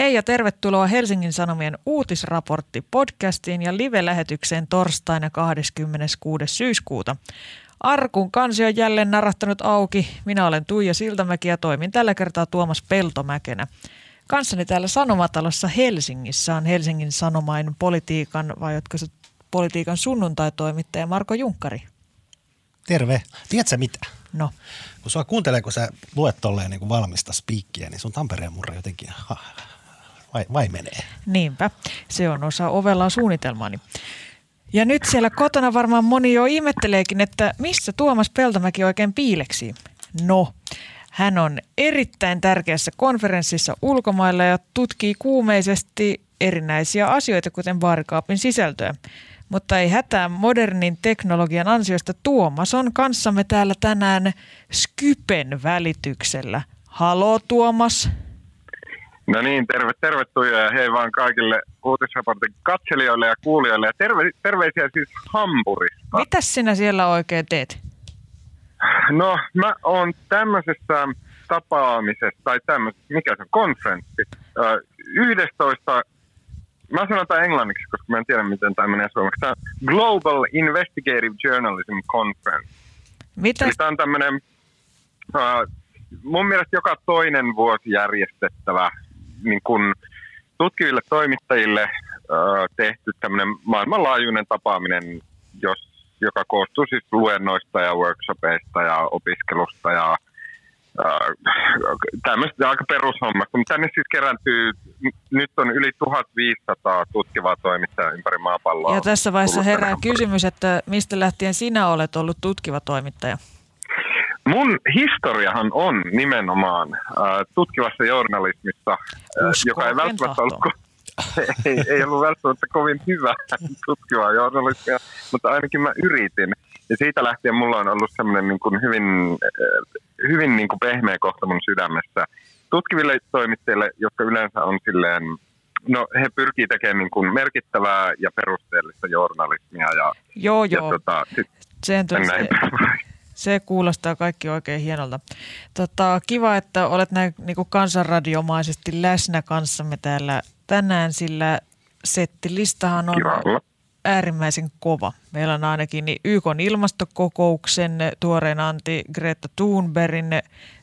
Hei ja tervetuloa Helsingin Sanomien uutisraportti podcastiin ja live-lähetykseen torstaina 26. syyskuuta. Arkun kansi on jälleen narahtanut auki. Minä olen Tuija Siltamäki ja toimin tällä kertaa Tuomas Peltomäkenä. Kanssani täällä Sanomatalossa Helsingissä on Helsingin Sanomain politiikan vai jotka se politiikan sunnuntai-toimittaja Marko Junkkari. Terve. Tiedätkö mitä? No. Kun sua kuuntelee, kun sä luet tolleen niin valmista spiikkiä, niin sun Tampereen murre jotenkin ha, vai, vai menee? Niinpä. Se on osa ovella suunnitelmaani. Ja nyt siellä kotona varmaan moni jo ihmetteleekin, että missä Tuomas Peltomäki oikein piileksi. No, hän on erittäin tärkeässä konferenssissa ulkomailla ja tutkii kuumeisesti erinäisiä asioita, kuten vaarikaapin sisältöä. Mutta ei hätää modernin teknologian ansiosta Tuomas on kanssamme täällä tänään Skypen välityksellä. Halo Tuomas. No niin, terve, tervetuloa ja hei vaan kaikille uutisraportin katselijoille ja kuulijoille. Ja terve, terveisiä siis Hampurista. Mitäs sinä siellä oikein teet? No, mä oon tämmöisessä tapaamisessa, tai tämmöisessä, mikä se on, konferenssi. Ö, 11 mä sanon tämän englanniksi, koska mä en tiedä, miten tämä menee suomeksi. Tämä Global Investigative Journalism Conference. Mitä? Eli tämä on tämmöinen, uh, mun mielestä joka toinen vuosi järjestettävä niin kun tutkiville toimittajille tehty tämmöinen maailmanlaajuinen tapaaminen, jos, joka koostuu siis luennoista ja workshopeista ja opiskelusta ja tämmöistä aika perushommasta, mutta tänne siis kerääntyy, nyt on yli 1500 tutkivaa toimittajaa ympäri maapalloa. Ja tässä vaiheessa herää kysymys, että mistä lähtien sinä olet ollut tutkiva toimittaja? Mun historiahan on nimenomaan äh, tutkivassa journalismissa, äh, joka ei välttämättä ollut, ei, ei ollut välttämättä kovin hyvä tutkivaa journalismia, mutta ainakin mä yritin. Ja siitä lähtien mulla on ollut semmoinen niin kuin hyvin, hyvin niin kuin pehmeä kohta mun sydämessä. Tutkiville toimittajille, jotka yleensä on silleen, no he pyrkii tekemään niin kuin merkittävää ja perusteellista journalismia. Ja, joo, joo. Ja tota, sit, se, se kuulostaa kaikki oikein hienolta. Tota, kiva, että olet näin niin kuin kansanradiomaisesti läsnä kanssamme täällä tänään, sillä settilistahan on Kiva äärimmäisen kova. Meillä on ainakin niin YK ilmastokokouksen tuoreen anti Greta Thunbergin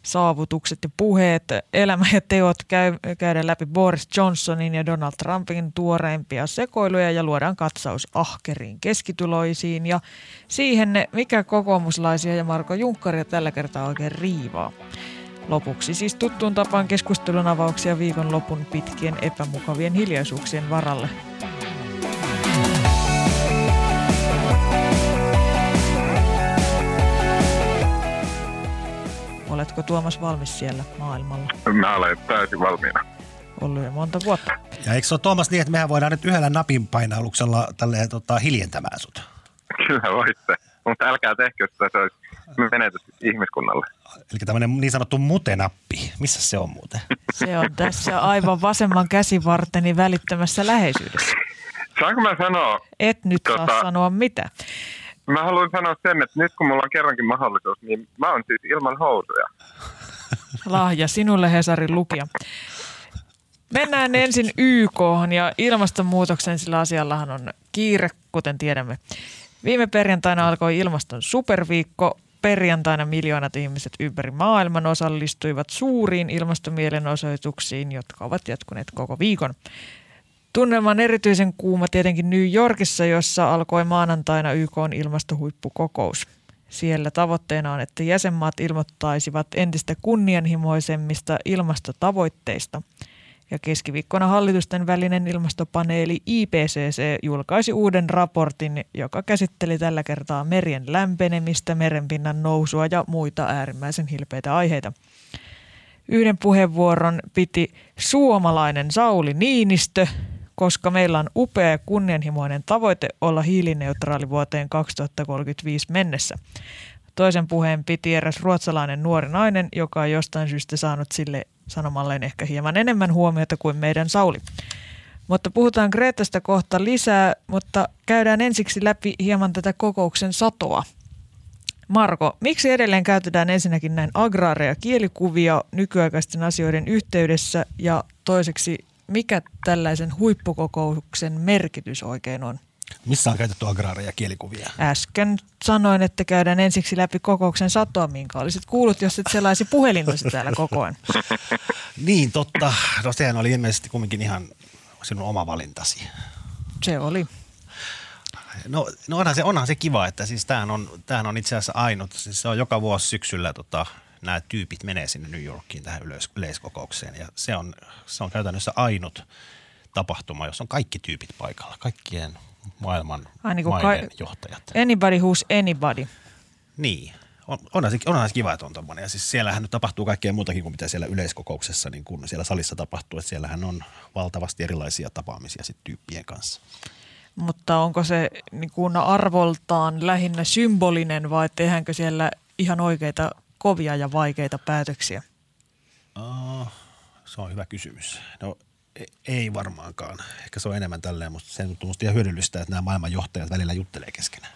saavutukset ja puheet, elämä ja teot käy, käydään läpi Boris Johnsonin ja Donald Trumpin tuoreimpia sekoiluja ja luodaan katsaus ahkeriin keskituloisiin ja siihen, mikä kokoomuslaisia ja Marko Junkkaria tällä kertaa oikein riivaa. Lopuksi siis tuttuun tapaan keskustelun avauksia viikonlopun pitkien epämukavien hiljaisuuksien varalle. Oletko Tuomas valmis siellä maailmalla? Mä olen täysin valmiina. Ollut jo monta vuotta. Ja eikö se ole Tuomas niin, että mehän voidaan nyt yhdellä napin painalluksella tälleen tota, hiljentämään sut? Kyllä voitte, mutta älkää tehkö sitä, se olisi menetys ihmiskunnalle. Eli tämmöinen niin sanottu mutenappi. Missä se on muuten? Se on tässä aivan vasemman käsivarteni välittömässä läheisyydessä. Saanko mä sanoa? Et nyt tota, saa sanoa mitä. Mä haluan sanoa sen, että nyt kun mulla on kerrankin mahdollisuus, niin mä oon siis ilman housuja. Lahja sinulle Hesarin lukija. Mennään ensin YK ja ilmastonmuutoksen, sillä asiallahan on kiire, kuten tiedämme. Viime perjantaina alkoi ilmaston superviikko. Perjantaina miljoonat ihmiset ympäri maailman osallistuivat suuriin ilmastomielenosoituksiin, jotka ovat jatkuneet koko viikon. Tunnelma on erityisen kuuma tietenkin New Yorkissa, jossa alkoi maanantaina YK ilmastohuippukokous. Siellä tavoitteena on, että jäsenmaat ilmoittaisivat entistä kunnianhimoisemmista ilmastotavoitteista. Ja keskiviikkona hallitusten välinen ilmastopaneeli IPCC julkaisi uuden raportin, joka käsitteli tällä kertaa merien lämpenemistä, merenpinnan nousua ja muita äärimmäisen hilpeitä aiheita. Yhden puheenvuoron piti suomalainen Sauli Niinistö, koska meillä on upea ja kunnianhimoinen tavoite olla hiilineutraali vuoteen 2035 mennessä. Toisen puheen piti eräs ruotsalainen nuori nainen, joka on jostain syystä saanut sille sanomalleen ehkä hieman enemmän huomiota kuin meidän Sauli. Mutta puhutaan Greetasta kohta lisää, mutta käydään ensiksi läpi hieman tätä kokouksen satoa. Marko, miksi edelleen käytetään ensinnäkin näin agraareja kielikuvia nykyaikaisten asioiden yhteydessä ja toiseksi mikä tällaisen huippukokouksen merkitys oikein on? Missä on käytetty agraaria kielikuvia? Äsken sanoin, että käydään ensiksi läpi kokouksen satoa, minkä olisit kuullut, jos et selaisi puhelintasi täällä koko ajan. niin, totta. No sehän oli ilmeisesti kumminkin ihan sinun oma valintasi. Se oli. No, no onhan, se, onhan se kiva, että siis tämähän on, tämähän on itse asiassa ainut. Siis se on joka vuosi syksyllä tota, nämä tyypit menee sinne New Yorkiin tähän yleis- yleiskokoukseen ja se on, se on käytännössä ainut tapahtuma, jossa on kaikki tyypit paikalla, kaikkien maailman Ai niin maiden ka- johtajat. Anybody who's anybody. Niin. On, onhan, se, onhan se kiva, että on tommoinen. Ja siis siellähän nyt tapahtuu kaikkea muutakin kuin mitä siellä yleiskokouksessa, niin kuin siellä salissa tapahtuu. Että siellähän on valtavasti erilaisia tapaamisia sit tyyppien kanssa. Mutta onko se niin kuin arvoltaan lähinnä symbolinen vai tehdäänkö siellä ihan oikeita kovia ja vaikeita päätöksiä? Oh, se on hyvä kysymys. No e- ei varmaankaan. Ehkä se on enemmän tälleen, mutta se on ihan hyödyllistä, että nämä maailmanjohtajat välillä juttelee keskenään.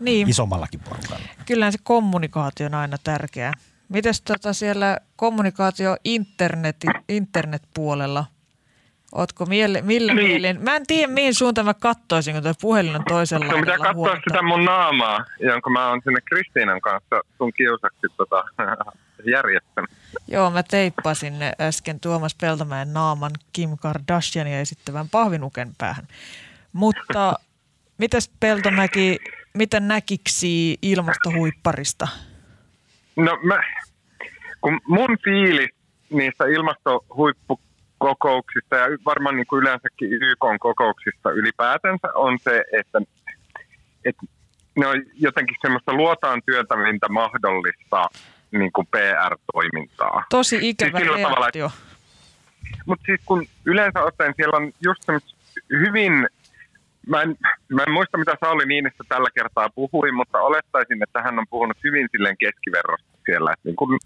Niin. Isommallakin porukalla. Kyllä se kommunikaatio on aina tärkeää. Mites tota siellä kommunikaatio internet, internetpuolella? Ootko miele, millä niin. mielin? Mä en tiedä, mihin suuntaan mä kattoisin, kun tuo puhelin on toisella no, mitä katsoa sitä mun naamaa, jonka mä oon sinne Kristiinan kanssa sun kiusaksi tota, järjestänyt. Joo, mä teippasin äsken Tuomas Peltomäen naaman Kim Kardashiania esittävän pahvinuken päähän. Mutta mitäs Peltomäki, miten näkiksi ilmastohuipparista? No mä, kun mun fiilis niistä ilmastohuippu kokouksista ja varmaan niin kuin yleensäkin YK-kokouksista ylipäätänsä on se, että, että ne on jotenkin semmoista luotaan työtävintä mahdollista niin kuin PR-toimintaa. Tosi ikävä siis reaktio. Mutta siis kun yleensä ottaen siellä on just hyvin, mä en, mä en muista mitä Sauli Niinistä tällä kertaa puhui, mutta olettaisin, että hän on puhunut hyvin silleen keskiverrosta siellä. Että niin kun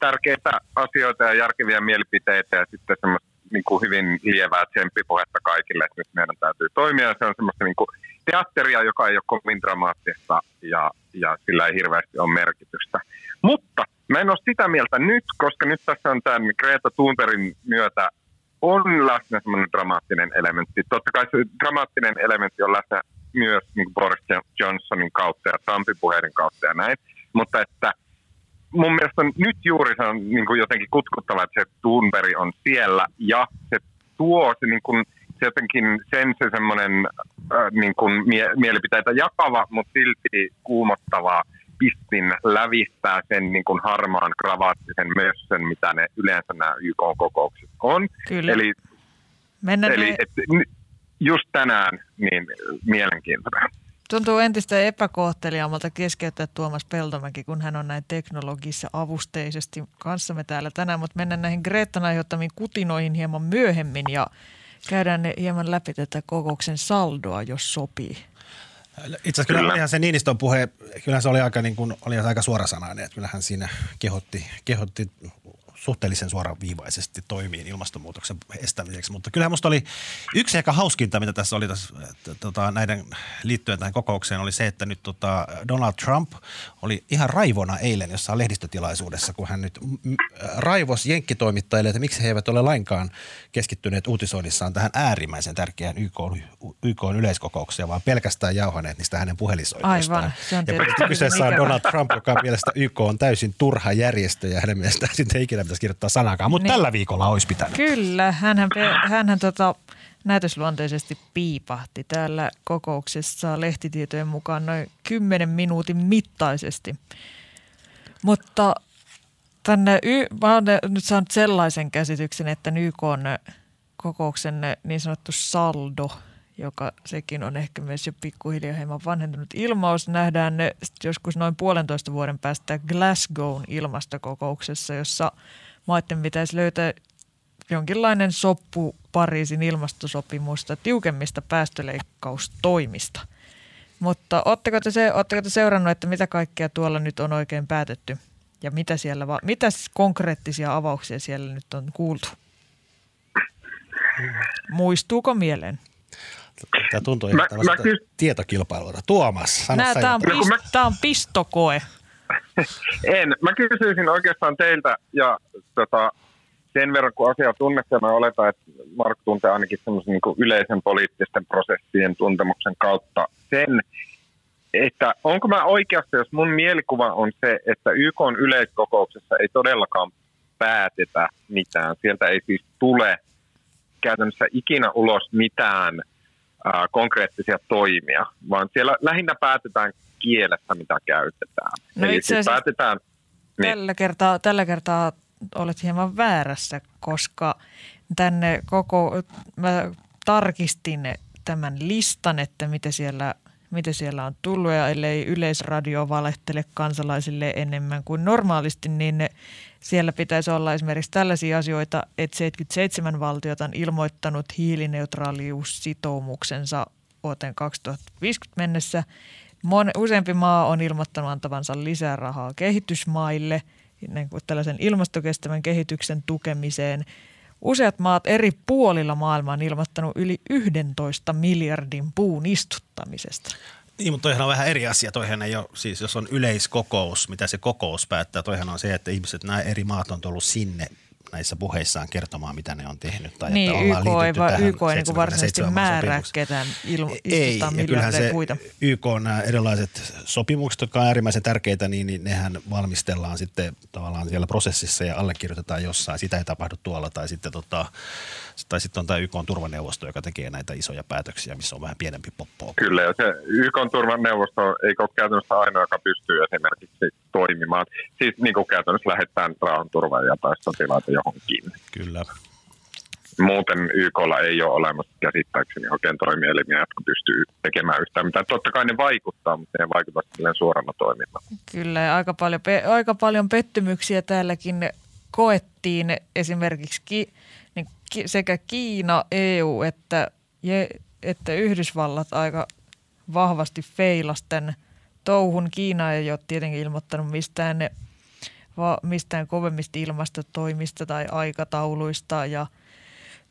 tärkeitä asioita ja järkeviä mielipiteitä ja sitten semmoista niin kuin hyvin lievää tsemppipuhetta kaikille, että nyt meidän täytyy toimia. Se on semmoista niin kuin teatteria, joka ei ole kovin dramaattista ja, ja sillä ei hirveästi ole merkitystä. Mutta mä en ole sitä mieltä nyt, koska nyt tässä on tämän Greta Thunbergin myötä on läsnä semmoinen dramaattinen elementti. Totta kai se dramaattinen elementti on läsnä myös niin Boris Johnsonin kautta ja Trumpin puheiden kautta ja näin. Mutta että – mun mielestä on, nyt juuri se on niin kuin jotenkin kutkuttava, että se Thunberg on siellä ja se tuo se, niin kuin, se jotenkin sen se semmoinen äh, niin kuin mie- mielipiteitä jakava, mutta silti kuumottava pistin lävistää sen niin kuin harmaan kravaattisen mössön, mitä ne yleensä nämä YK-kokoukset on. Kyllä. Eli, Mennään eli et, just tänään niin mielenkiintoinen. Tuntuu entistä epäkohteliaammalta keskeyttää Tuomas Peltomäki, kun hän on näin teknologissa avusteisesti kanssamme täällä tänään, mutta mennään näihin Greetan aiheuttamiin kutinoihin hieman myöhemmin ja käydään ne hieman läpi tätä kokouksen saldoa, jos sopii. Itse asiassa kyllä ihan se Niinistön puhe, kyllä se oli aika, niin kuin, oli aika suorasanainen, että kyllähän siinä kehotti, kehotti suhteellisen suoraviivaisesti toimii ilmastonmuutoksen estämiseksi. Mutta kyllähän musta oli yksi ehkä hauskinta, mitä tässä oli tässä, tota, näiden liittyen tähän kokoukseen, oli se, että nyt tota, Donald Trump oli ihan raivona eilen jossain lehdistötilaisuudessa, kun hän nyt raivos jenkkitoimittajille, että miksi he eivät ole lainkaan keskittyneet uutisoinnissaan tähän äärimmäisen tärkeään YK, YK yleiskokoukseen, vaan pelkästään jauhaneet niistä hänen puhelisoitoistaan. Aivan, se on ja kyseessä on Donald Trump, joka mielestä YK on täysin turha järjestö ja hänen mielestään sitten ei ikinä pitäisi kirjoittaa sanakaan, mutta niin. tällä viikolla olisi pitänyt. Kyllä, hänhän, hänhän tota, näytösluonteisesti piipahti täällä kokouksessa lehtitietojen mukaan noin 10 minuutin mittaisesti. Mutta tänne, mä olen nyt saanut sellaisen käsityksen, että YK on kokouksen niin sanottu saldo, joka sekin on ehkä myös jo pikkuhiljaa hieman vanhentunut ilmaus. Nähdään ne joskus noin puolentoista vuoden päästä Glasgown ilmastokokouksessa, jossa – maiden pitäisi löytää jonkinlainen soppu Pariisin ilmastosopimusta tiukemmista päästöleikkaustoimista. Mutta oletteko te, se, oletteko te seurannut, että mitä kaikkea tuolla nyt on oikein päätetty ja mitä, siellä, mitä konkreettisia avauksia siellä nyt on kuultu? Muistuuko mieleen? Tämä tuntuu ihan mä, mä kys- tietokilpailulta. Tuomas, sano Nää, tämä, on pist- tämä on pistokoe. en. Mä kysyisin oikeastaan teiltä ja tota, sen verran kun asia tunnetta, mä oletan, että Mark tuntee ainakin semmoisen niin yleisen poliittisten prosessien tuntemuksen kautta sen, että onko mä oikeassa, jos mun mielikuva on se, että YK on yleiskokouksessa ei todellakaan päätetä mitään. Sieltä ei siis tule käytännössä ikinä ulos mitään ää, konkreettisia toimia, vaan siellä lähinnä päätetään kielestä, mitä käytetään. No Eli siis päätetään, niin. tällä, kertaa, tällä kertaa olet hieman väärässä, koska tänne koko, mä tarkistin tämän listan, että mitä siellä, mitä siellä on tullut ja ellei yleisradio valehtele kansalaisille enemmän kuin normaalisti, niin siellä pitäisi olla esimerkiksi tällaisia asioita, että 77 valtiota on ilmoittanut hiilineutraaliussitoumuksensa vuoteen 2050 mennessä. Mon, useampi maa on ilmoittanut antavansa lisää rahaa kehitysmaille – niin kuin tällaisen ilmastokestävän kehityksen tukemiseen. Useat maat eri puolilla maailmaa on ilmoittanut yli 11 miljardin puun istuttamisesta. Niin, mutta toihan on vähän eri asia. Toihan ei ole, siis jos on yleiskokous, mitä se kokous päättää, toihan on se, että ihmiset, nämä eri maat on tullut sinne näissä puheissaan kertomaan, mitä ne on tehnyt. Tai niin, että YK ei, va, YK ei niin varsinaisesti määrää ketään ilmo, Ei, ja kyllähän se puita. YK on nämä erilaiset sopimukset, jotka on äärimmäisen tärkeitä, niin, niin nehän valmistellaan sitten tavallaan siellä prosessissa ja allekirjoitetaan jossain. Sitä ei tapahdu tuolla tai sitten tota, tai sitten on tämä YK on turvaneuvosto, joka tekee näitä isoja päätöksiä, missä on vähän pienempi poppo. Kyllä, ja se YK on turvaneuvosto ei ole käytännössä ainoa, joka pystyy esimerkiksi toimimaan. Siis niin kuin käytännössä lähettää rauhanturvaajia tai sotilaita johonkin. Kyllä. Muuten YKlla ei ole olemassa käsittääkseni oikein toimielimiä, jotka pystyy tekemään yhtään mitään. Totta kai ne vaikuttaa, mutta ne vaikuta suorana toiminnalla. Kyllä, aika paljon, aika paljon pettymyksiä täälläkin koettiin esimerkiksi sekä Kiina, EU että, että Yhdysvallat aika vahvasti feilasten touhun. Kiina ei ole tietenkin ilmoittanut mistään, ne, va, mistään kovemmista ilmastotoimista tai aikatauluista ja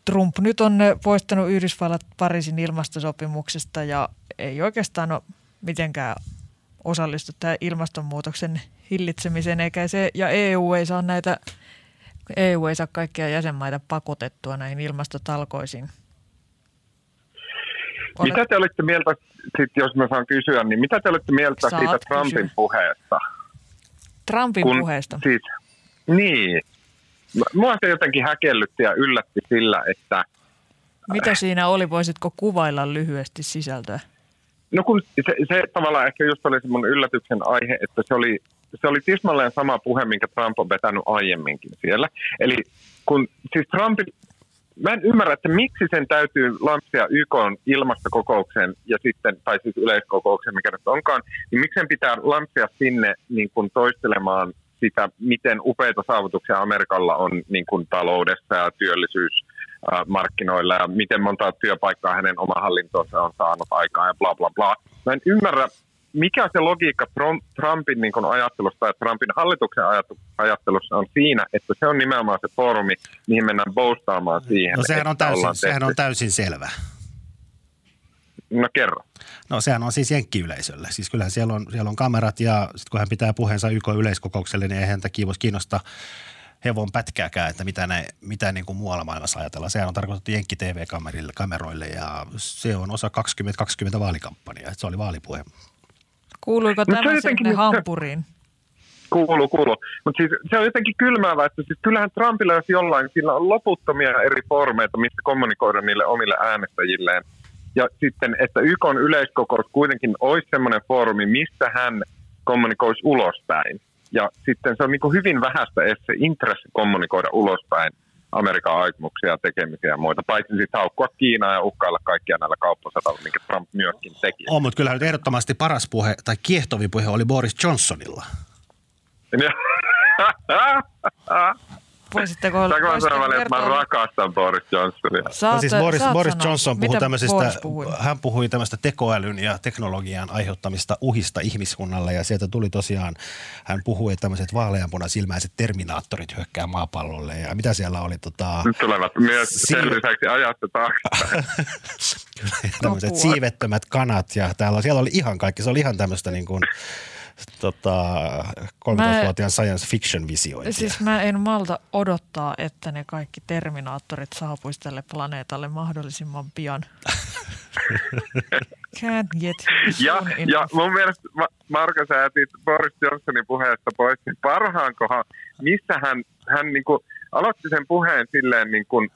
Trump nyt on poistanut Yhdysvallat Pariisin ilmastosopimuksesta ja ei oikeastaan ole mitenkään osallistu tähän ilmastonmuutoksen hillitsemiseen, eikä se, ja EU ei saa näitä EU ei saa kaikkia jäsenmaita pakotettua näihin ilmastotalkoisiin. Olet... Mitä te olitte mieltä, sit jos mä saan kysyä, niin mitä te olitte mieltä Saat siitä Trumpin kysyä. puheesta? Trumpin Kun, puheesta? Siis, niin. Mua se jotenkin häkellytti ja yllätti sillä, että... Mitä siinä oli? Voisitko kuvailla lyhyesti sisältöä? No kun se, se tavallaan ehkä just oli se mun yllätyksen aihe, että se oli se oli tismalleen sama puhe, minkä Trump on vetänyt aiemminkin siellä. Eli kun siis Trump, mä en ymmärrä, että miksi sen täytyy lampsia YK ilmastokokoukseen ja sitten, tai siis yleiskokoukseen, mikä nyt onkaan, niin miksi sen pitää lampsia sinne niin kuin toistelemaan sitä, miten upeita saavutuksia Amerikalla on niin kuin taloudessa ja työllisyys markkinoilla ja miten monta työpaikkaa hänen oma hallintonsa on saanut aikaan ja bla bla bla. Mä en ymmärrä, mikä se logiikka Trumpin niin kuin ajattelusta ja Trumpin hallituksen ajattelussa on siinä, että se on nimenomaan se foorumi, mihin mennään boostaamaan siihen. No sehän on täysin, sehän on täysin selvä. No kerro. No sehän on siis jenkkiyleisölle. Siis kyllähän siellä on, siellä on kamerat ja sitten kun hän pitää puheensa YK-yleiskokoukselle, niin ei häntä kiinnosta hevon pätkääkään, että mitä, ne, mitä niin kuin muualla maailmassa ajatellaan. Sehän on tarkoitettu Jenkki TV-kameroille ja se on osa 2020 vaalikampanjaa. Se oli vaalipuhe. Kuuluiko tämä sinne jotenkin, hampuriin? Kuuluu, kuuluu. Mutta siis se on jotenkin kylmäävää, että siis kyllähän Trumpilla jos jollain, sillä on loputtomia eri formeita, mistä kommunikoida niille omille äänestäjilleen. Ja sitten, että YK on yleiskokous kuitenkin olisi sellainen foorumi, mistä hän kommunikoisi ulospäin. Ja sitten se on niin hyvin vähäistä se intressi kommunikoida ulospäin Amerikan aikomuksia ja tekemisiä ja muita, paitsi sitten haukkua Kiinaa ja uhkailla kaikkia näillä kauppasadalla, minkä Trump myöskin teki. On, mutta kyllähän nyt ehdottomasti paras puhe tai kiehtovin puhe oli Boris Johnsonilla. Voisitteko, voisitteko kertoa? että mä rakastan Boris Johnsonia. Saat, no siis Boris, Boris Johnson puhui tämmöisistä, puhui? hän puhui tämmöistä tekoälyn ja teknologian aiheuttamista uhista ihmiskunnalle ja sieltä tuli tosiaan, hän puhui, että tämmöiset vaaleanpunaisilmäiset terminaattorit hyökkää maapallolle ja mitä siellä oli? Tota, Nyt tulevat myös sen lisäksi ajasta taakse. tämmöiset siivettömät kanat ja täällä, siellä oli ihan kaikki, se oli ihan tämmöistä niin kuin, tota, 13-vuotiaan science fiction visiointia. Siis mä en malta odottaa, että ne kaikki Terminaattorit saapuisi tälle planeetalle mahdollisimman pian. Can't get ja, ja mun mielestä Marko, sä jätit Boris Johnsonin puheesta pois, niin parhaankohan, missä hän, hän niin kuin aloitti sen puheen silleen niin kuin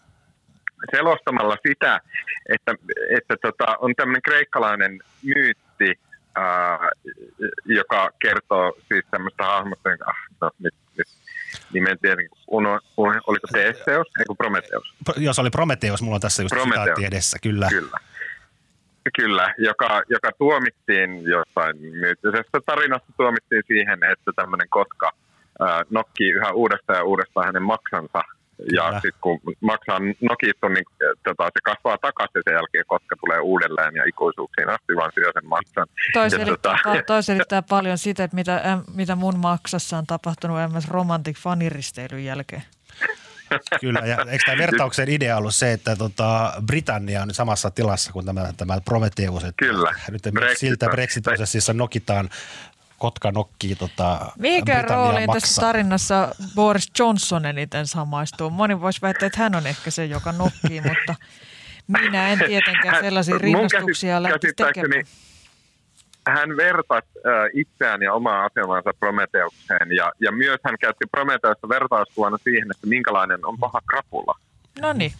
selostamalla sitä, että, että tota, on tämmöinen kreikkalainen myytti, ää, joka kertoo siis tämmöistä hahmosta, ah, no nyt, nyt nimen tiedä, uno, oliko Teseus, eikö Prometeus? Joo, se oli Prometeus, mulla on tässä just Prometeus. edessä, kyllä. Kyllä. Kyllä, joka, joka tuomittiin jossain myyttisestä tarinasta tuomittiin siihen, että tämmöinen kotka ää, nokkii yhä uudestaan ja uudestaan hänen maksansa ja sitten kun maksaa nokittu, niin tota, se kasvaa takaisin sen jälkeen, koska tulee uudelleen ja ikuisuuksiin asti, vaan syö sen maksan. Toi selittää, tota... toi selittää paljon sitä, että mitä, mitä mun maksassa on tapahtunut MS Romantic faniristeilyn jälkeen. Kyllä, ja eikö tämä vertauksen idea ollut se, että tota, Britannia on samassa tilassa kuin tämä, tämä Prometheus. Että Kyllä. Nyt Brexit siltä Brexit-prosessissa nokitaan kotka nokkii tota Mikä rooli tässä tarinassa Boris Johnson eniten samaistuu? Moni voisi väittää, että hän on ehkä se, joka nokkii, mutta minä en tietenkään sellaisia rinnastuksia lähtisi tekemään. Hän vertasi äh, itseään ja omaa asemansa Prometeukseen ja, ja myös hän käytti Prometeusta vertauskuvana siihen, että minkälainen on paha krapula. No niin.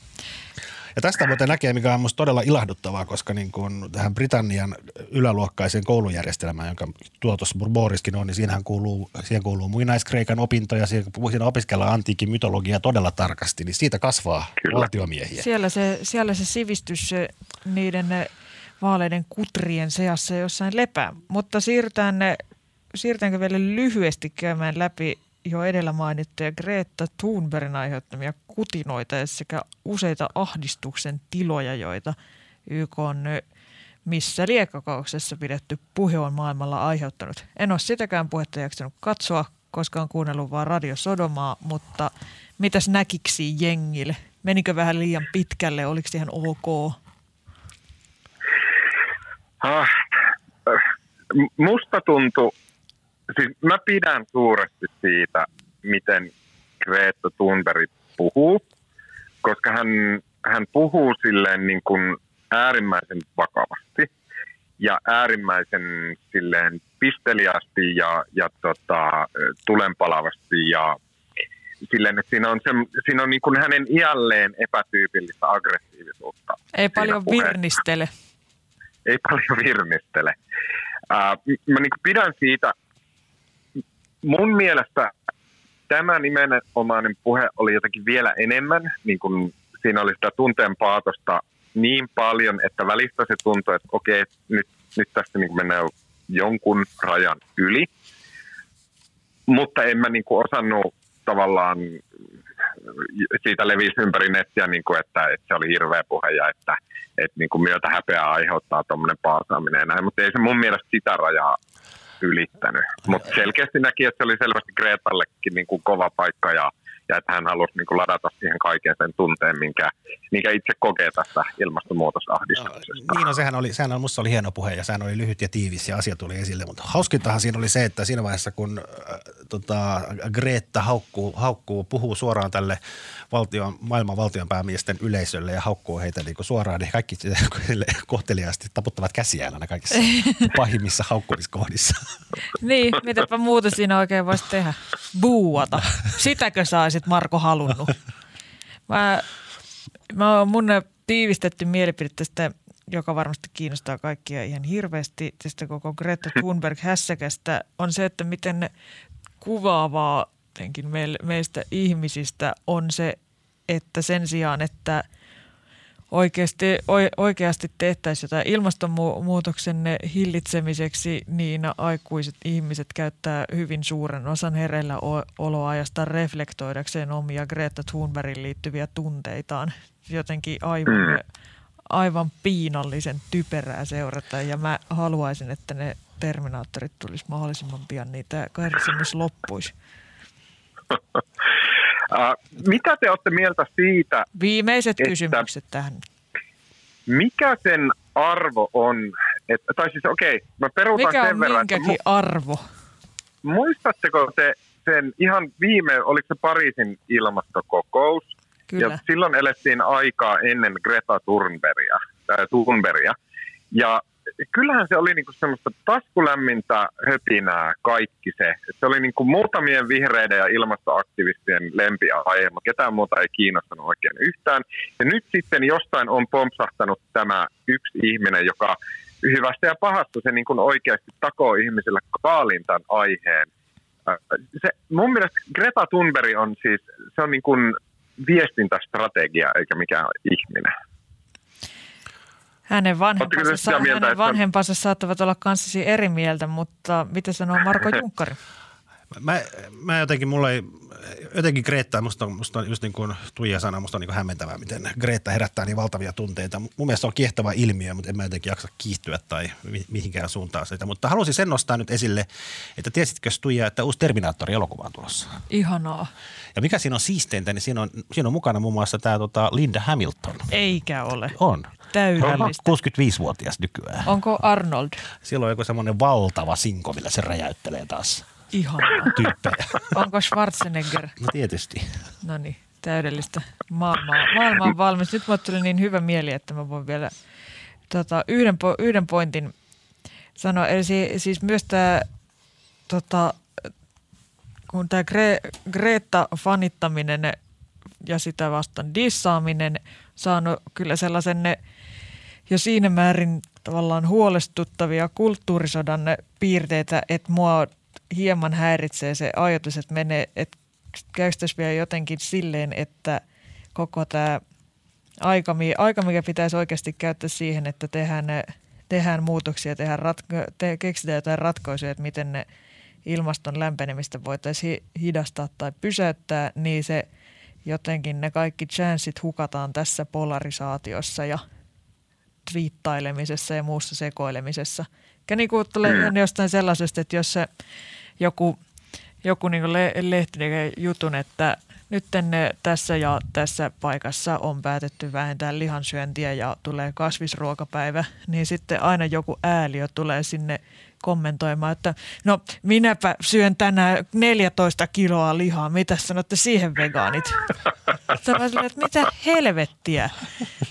Ja tästä muuten näkee, mikä on minusta todella ilahduttavaa, koska niin kuin tähän Britannian yläluokkaiseen koulujärjestelmään, jonka tuotos Boriskin on, niin siinähän kuuluu, siihen kuuluu muinaiskreikan opintoja, siinä opiskellaan antiikin mytologiaa todella tarkasti, niin siitä kasvaa Kyllä. valtiomiehiä. Siellä se, siellä se sivistys niiden vaaleiden kutrien seassa jossain lepää, mutta siirrytään siirrytäänkö vielä lyhyesti käymään läpi jo edellä mainittuja Greta Thunbergin aiheuttamia kutinoita sekä useita ahdistuksen tiloja, joita YK on missä liekkakauksessa pidetty puhe on maailmalla aiheuttanut. En ole sitäkään puhetta jaksanut katsoa, koska on kuunnellut vain Radio Sodomaa, mutta mitäs näkiksi jengille? Menikö vähän liian pitkälle? Oliko ihan ok? Ah, musta tuntui siis mä pidän suuresti siitä, miten Greta Thunberg puhuu, koska hän, hän puhuu silleen niin kuin äärimmäisen vakavasti ja äärimmäisen silleen pisteliästi ja, ja tota, tulenpalavasti ja silleen, että siinä on, se, siinä on niin kuin hänen iälleen epätyypillistä aggressiivisuutta. Ei paljon puheessa. virnistele. Ei paljon virnistele. Uh, mä niin kuin pidän siitä mun mielestä tämä nimenomainen puhe oli jotenkin vielä enemmän, niin kuin siinä oli sitä tunteen paatosta niin paljon, että välistä se tuntui, että okei, nyt, nyt tästä niin mennään jonkun rajan yli. Mutta en mä niin kuin osannut tavallaan, siitä levisi ympäri nettiä, niin kuin, että, että se oli hirveä puhe ja että, että niin kuin myötä häpeää aiheuttaa tuommoinen paasaaminen. Mutta ei se mun mielestä sitä rajaa ylittänyt. Mutta selkeästi näki, että se oli selvästi Greetallekin niin kuin kova paikka ja ja että hän halusi niin kuin ladata siihen kaiken sen tunteen, minkä, minkä itse kokee tässä ilmastonmuutosahdistuksesta. No, niin, no sehän oli, sehän on, musta oli hieno puhe ja sehän oli lyhyt ja tiivis ja asia tuli esille, mutta hauskintahan siinä oli se, että siinä vaiheessa kun äh, tota, Greta haukkuu, haukkuu, puhuu suoraan tälle valtion, maailman valtionpäämiesten yleisölle ja haukkuu heitä niin kuin suoraan, niin kaikki kohteliaasti taputtavat käsiään aina kaikissa pahimmissa haukkumiskohdissa. niin, mitäpä muuta siinä oikein voisi tehdä? Buuata. Sitäkö saisit Marko halunnut? Mä, mä mun tiivistetty mielipide tästä, joka varmasti kiinnostaa kaikkia ihan hirveästi, tästä koko Greta Thunberg-hässäkästä, on se, että miten kuvaavaa meistä ihmisistä on se, että sen sijaan, että – oikeasti, oikeasti tehtäisiin jotain ilmastonmuutoksen hillitsemiseksi, niin aikuiset ihmiset käyttää hyvin suuren osan hereillä oloajasta reflektoidakseen omia Greta Thunbergin liittyviä tunteitaan. Jotenkin aivan, mm. aivan piinallisen typerää seurata ja mä haluaisin, että ne Terminaattorit tulisi mahdollisimman pian, niitä kärsimys loppuisi. Uh, mitä te olette mieltä siitä? Viimeiset että kysymykset tähän. Mikä sen arvo on? Et, tai siis okei, okay, mä peruutan mikä sen verran. Mikä on arvo? muistatteko te sen ihan viime, oliko se Pariisin ilmastokokous? Kyllä. Ja silloin elettiin aikaa ennen Greta Thunbergia. Äh, Thunbergia. Ja kyllähän se oli niinku semmoista taskulämmintä höpinää kaikki se. Et se oli niinku muutamien vihreiden ja ilmastoaktivistien lempiaihe, mutta ketään muuta ei kiinnostanut oikein yhtään. Ja nyt sitten jostain on pompsahtanut tämä yksi ihminen, joka hyvästä ja pahasta se niinku oikeasti takoo ihmisille kaalin tämän aiheen. Äh, se, mun mielestä Greta Thunberg on siis, se on niin kuin viestintästrategia eikä mikään ihminen. Hänen vanhempansa, hänen mieltä, vanhempansa saattavat olla kanssasi eri mieltä, mutta mitä sanoo Marko Junkkari? Mä, mä jotenkin, mulla ei, jotenkin Greta, musta, musta on just niin kuin Tuija sanoi, musta on niin hämmentävää, miten Greta herättää niin valtavia tunteita. Mun mielestä on kiehtova ilmiö, mutta en mä jotenkin jaksa kiihtyä tai mihinkään suuntaan sitä. Mutta halusin sen nostaa nyt esille, että tiesitkö Tuija, että uusi Terminaattori-elokuva on tulossa? Ihanaa. Ja mikä siinä on siisteintä, niin siinä on, siinä on mukana muun muassa tämä tota Linda Hamilton. Eikä ole. On. Täydellistä. 65-vuotias nykyään. Onko Arnold? Siellä on joku semmoinen valtava sinko, millä se räjäyttelee taas Ihanaa. tyyppejä. Onko Schwarzenegger? No tietysti. No niin, täydellistä. Maailma, maailma on valmis. Nyt mulle tuli niin hyvä mieli, että mä voin vielä tota, yhden, yhden pointin sanoa. Eli siis myös tämä tota, kun tämä Gre- Greta-fanittaminen ja sitä vastaan dissaaminen saanut kyllä sellaisen jo siinä määrin tavallaan huolestuttavia kulttuurisodan piirteitä, että mua hieman häiritsee se ajatus, että menee, että käystäisi vielä jotenkin silleen, että koko tämä aika, aika, mikä pitäisi oikeasti käyttää siihen, että tehdään, tehdään muutoksia, tehdään ratko- te, keksitään jotain ratkaisuja, että miten ne ilmaston lämpenemistä voitaisiin hidastaa tai pysäyttää, niin se jotenkin ne kaikki chanssit hukataan tässä polarisaatiossa ja twiittailemisessa ja muussa sekoilemisessa. Ja niin kuin tulee mm. jostain sellaisesta, että jos se joku, joku niin le- lehti jutun, että nyt tässä ja tässä paikassa on päätetty vähentää lihansyöntiä ja tulee kasvisruokapäivä, niin sitten aina joku ääliö tulee sinne kommentoimaan, että no minäpä syön tänään 14 kiloa lihaa, mitä sanotte siihen vegaanit? Sillä, että mitä helvettiä?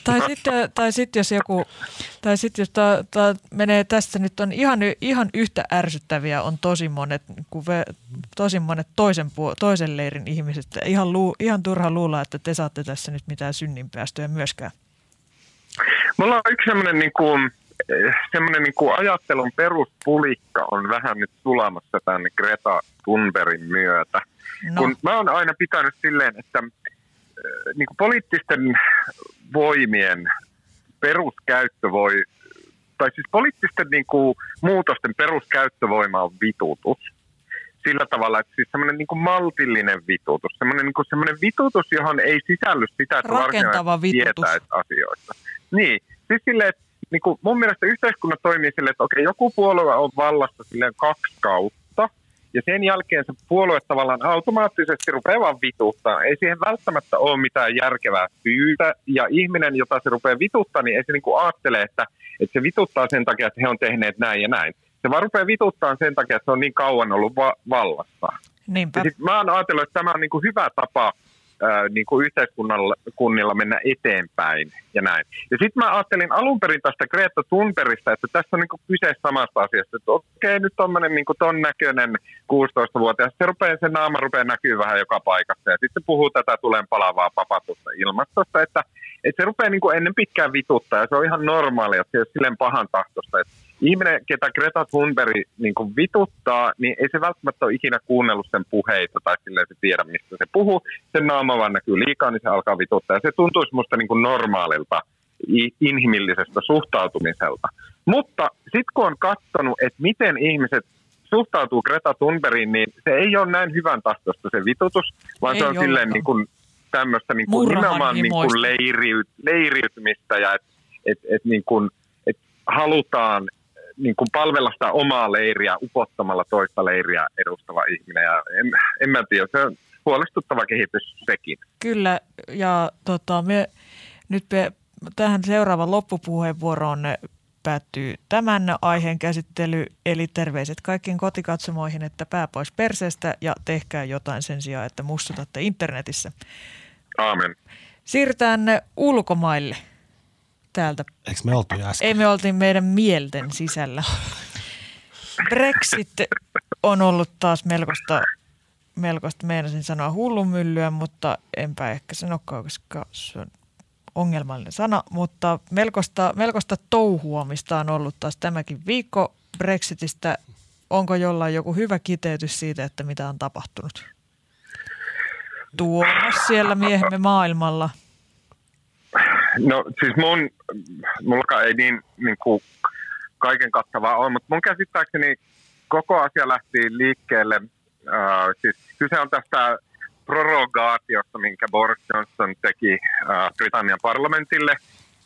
Tai sitten, tai sitten jos joku, tai sitten jos ta, ta, menee tästä nyt on ihan, ihan yhtä ärsyttäviä on tosi monet, kuin ve, tosi monet toisen, toisen leirin ihmiset. Ihan, lu, ihan turha luulla, että te saatte tässä nyt mitään synninpäästöjä myöskään. Mulla on yksi sellainen niin kuin, semmoinen niin kuin ajattelun peruspulikka on vähän nyt sulamassa tämän Greta Thunbergin myötä. No. Kun mä oon aina pitänyt silleen, että niin kuin poliittisten voimien peruskäyttö voi, tai siis poliittisten niin kuin, muutosten peruskäyttövoima on vitutus. Sillä tavalla, että siis semmoinen niin kuin maltillinen vitutus, semmoinen, niin kuin, semmoinen vitutus, johon ei sisälly sitä, että Rakentava vitutus. asioista. Niin, siis silleen, että niin kuin mun mielestä yhteiskunnat toimii silleen, että okei, joku puolue on vallassa silleen kaksi kautta, ja sen jälkeen se puolue tavallaan automaattisesti rupeaa vaan vituttaa. Ei siihen välttämättä ole mitään järkevää syytä, ja ihminen, jota se rupeaa vituttaa, niin ei se niin kuin ajattele, että, että se vituttaa sen takia, että he on tehneet näin ja näin. Se vaan rupeaa vituttaa sen takia, että se on niin kauan ollut va- vallassa. Niinpä. Ja sit mä oon ajatellut, että tämä on niin kuin hyvä tapa niin kuin yhteiskunnilla mennä eteenpäin ja näin. Ja sitten mä ajattelin alun perin tästä Greta Thunbergista, että tässä on niin kuin kyse samasta asiasta, että okei, nyt tuommoinen niin ton näköinen 16-vuotias, se, rupeaa, se naama rupeaa näkyy vähän joka paikassa ja sitten puhuu tätä tulen palavaa papatusta ilmastosta, että, että se rupeaa niin kuin ennen pitkään vituttaa ja se on ihan normaalia, että se ei ole silleen pahan tahtosta, että ihminen, ketä Greta Thunberg niin kuin vituttaa, niin ei se välttämättä ole ikinä kuunnellut sen puheita tai silleen se tiedä, mistä se puhuu. Sen naama vaan näkyy liikaa, niin se alkaa vituttaa. Ja se tuntuisi musta niin kuin normaalilta inhimillisestä suhtautumiselta. Mutta sitten kun on katsonut, että miten ihmiset suhtautuu Greta Thunbergiin, niin se ei ole näin hyvän tahtoista se vitutus, vaan ei se on ollenkaan. silleen niin kuin tämmöistä niin kuin nimenomaan niin kuin leiriyt, leiriytymistä ja että et, et niin kuin, et halutaan niin kuin palvella sitä omaa leiriä upottamalla toista leiriä edustava ihminen. Ja en, en mä tiedä, se on huolestuttava kehitys sekin. Kyllä, ja tota, me nyt me, tähän seuraavan loppupuheenvuoroon päättyy tämän aiheen käsittely, eli terveiset kaikkiin kotikatsomoihin, että pää pois perseestä ja tehkää jotain sen sijaan, että mustutatte internetissä. Aamen. Siirrytään ulkomaille täältä. Eikö me oltu äsken? Ei me oltiin meidän mielten sisällä. Brexit on ollut taas melkoista, melkoista meinasin sanoa hullumyllyä, mutta enpä ehkä sanokaan, koska se on ongelmallinen sana, mutta melkoista, melkoista touhuamista on ollut taas tämäkin viikko Brexitistä. Onko jollain joku hyvä kiteytys siitä, että mitä on tapahtunut? Tuomas siellä miehemme maailmalla. No siis mun, mulla ei niin, niin kuin kaiken kattavaa ole, mutta mun käsittääkseni koko asia lähti liikkeelle. Äh, siis kyse on tästä prorogaatiosta, minkä Boris Johnson teki äh, Britannian parlamentille,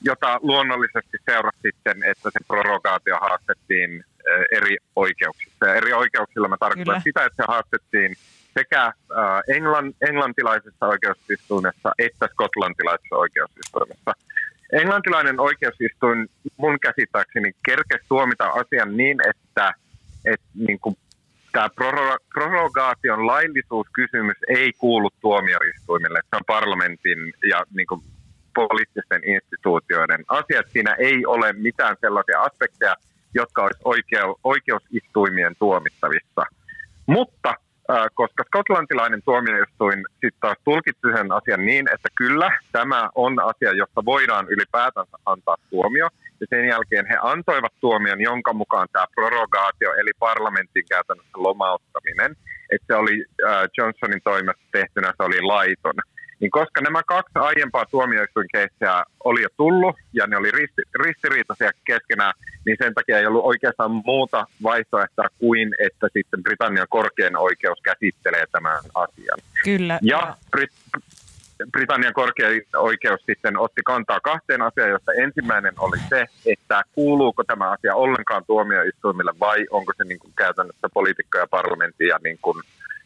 jota luonnollisesti seurasi sitten, että se prorogaatio haastettiin äh, eri oikeuksissa. Ja eri oikeuksilla mä tarkoitan sitä, että se haastettiin sekä äh, englann, englantilaisessa oikeusistuimessa että skotlantilaisessa oikeusistuimessa. Englantilainen oikeusistuin mun käsittääkseni kerkesi tuomita asian niin, että, että niin kuin tämä prorogaation laillisuuskysymys ei kuulu tuomioistuimille. Se on parlamentin ja niin kuin, poliittisten instituutioiden asia. Siinä ei ole mitään sellaisia aspekteja, jotka olisi oikeu, oikeusistuimien tuomittavissa. Mutta koska skotlantilainen tuomioistuin sitten taas tulkitsi sen asian niin, että kyllä tämä on asia, josta voidaan ylipäätänsä antaa tuomio. Ja sen jälkeen he antoivat tuomion, jonka mukaan tämä prorogaatio, eli parlamentin käytännössä lomauttaminen, että se oli Johnsonin toimesta tehtynä, se oli laiton. Niin koska nämä kaksi aiempaa tuomioistuinkeissiä oli jo tullut ja ne oli risti, ristiriitaisia keskenään, niin sen takia ei ollut oikeastaan muuta vaihtoehtoa kuin, että sitten Britannian korkein oikeus käsittelee tämän asian. Kyllä. Ja Brit- Britannian korkein oikeus sitten otti kantaa kahteen asiaan, josta ensimmäinen oli se, että kuuluuko tämä asia ollenkaan tuomioistuimille vai onko se niin kuin käytännössä poliitikko ja parlamentti ja niin kuin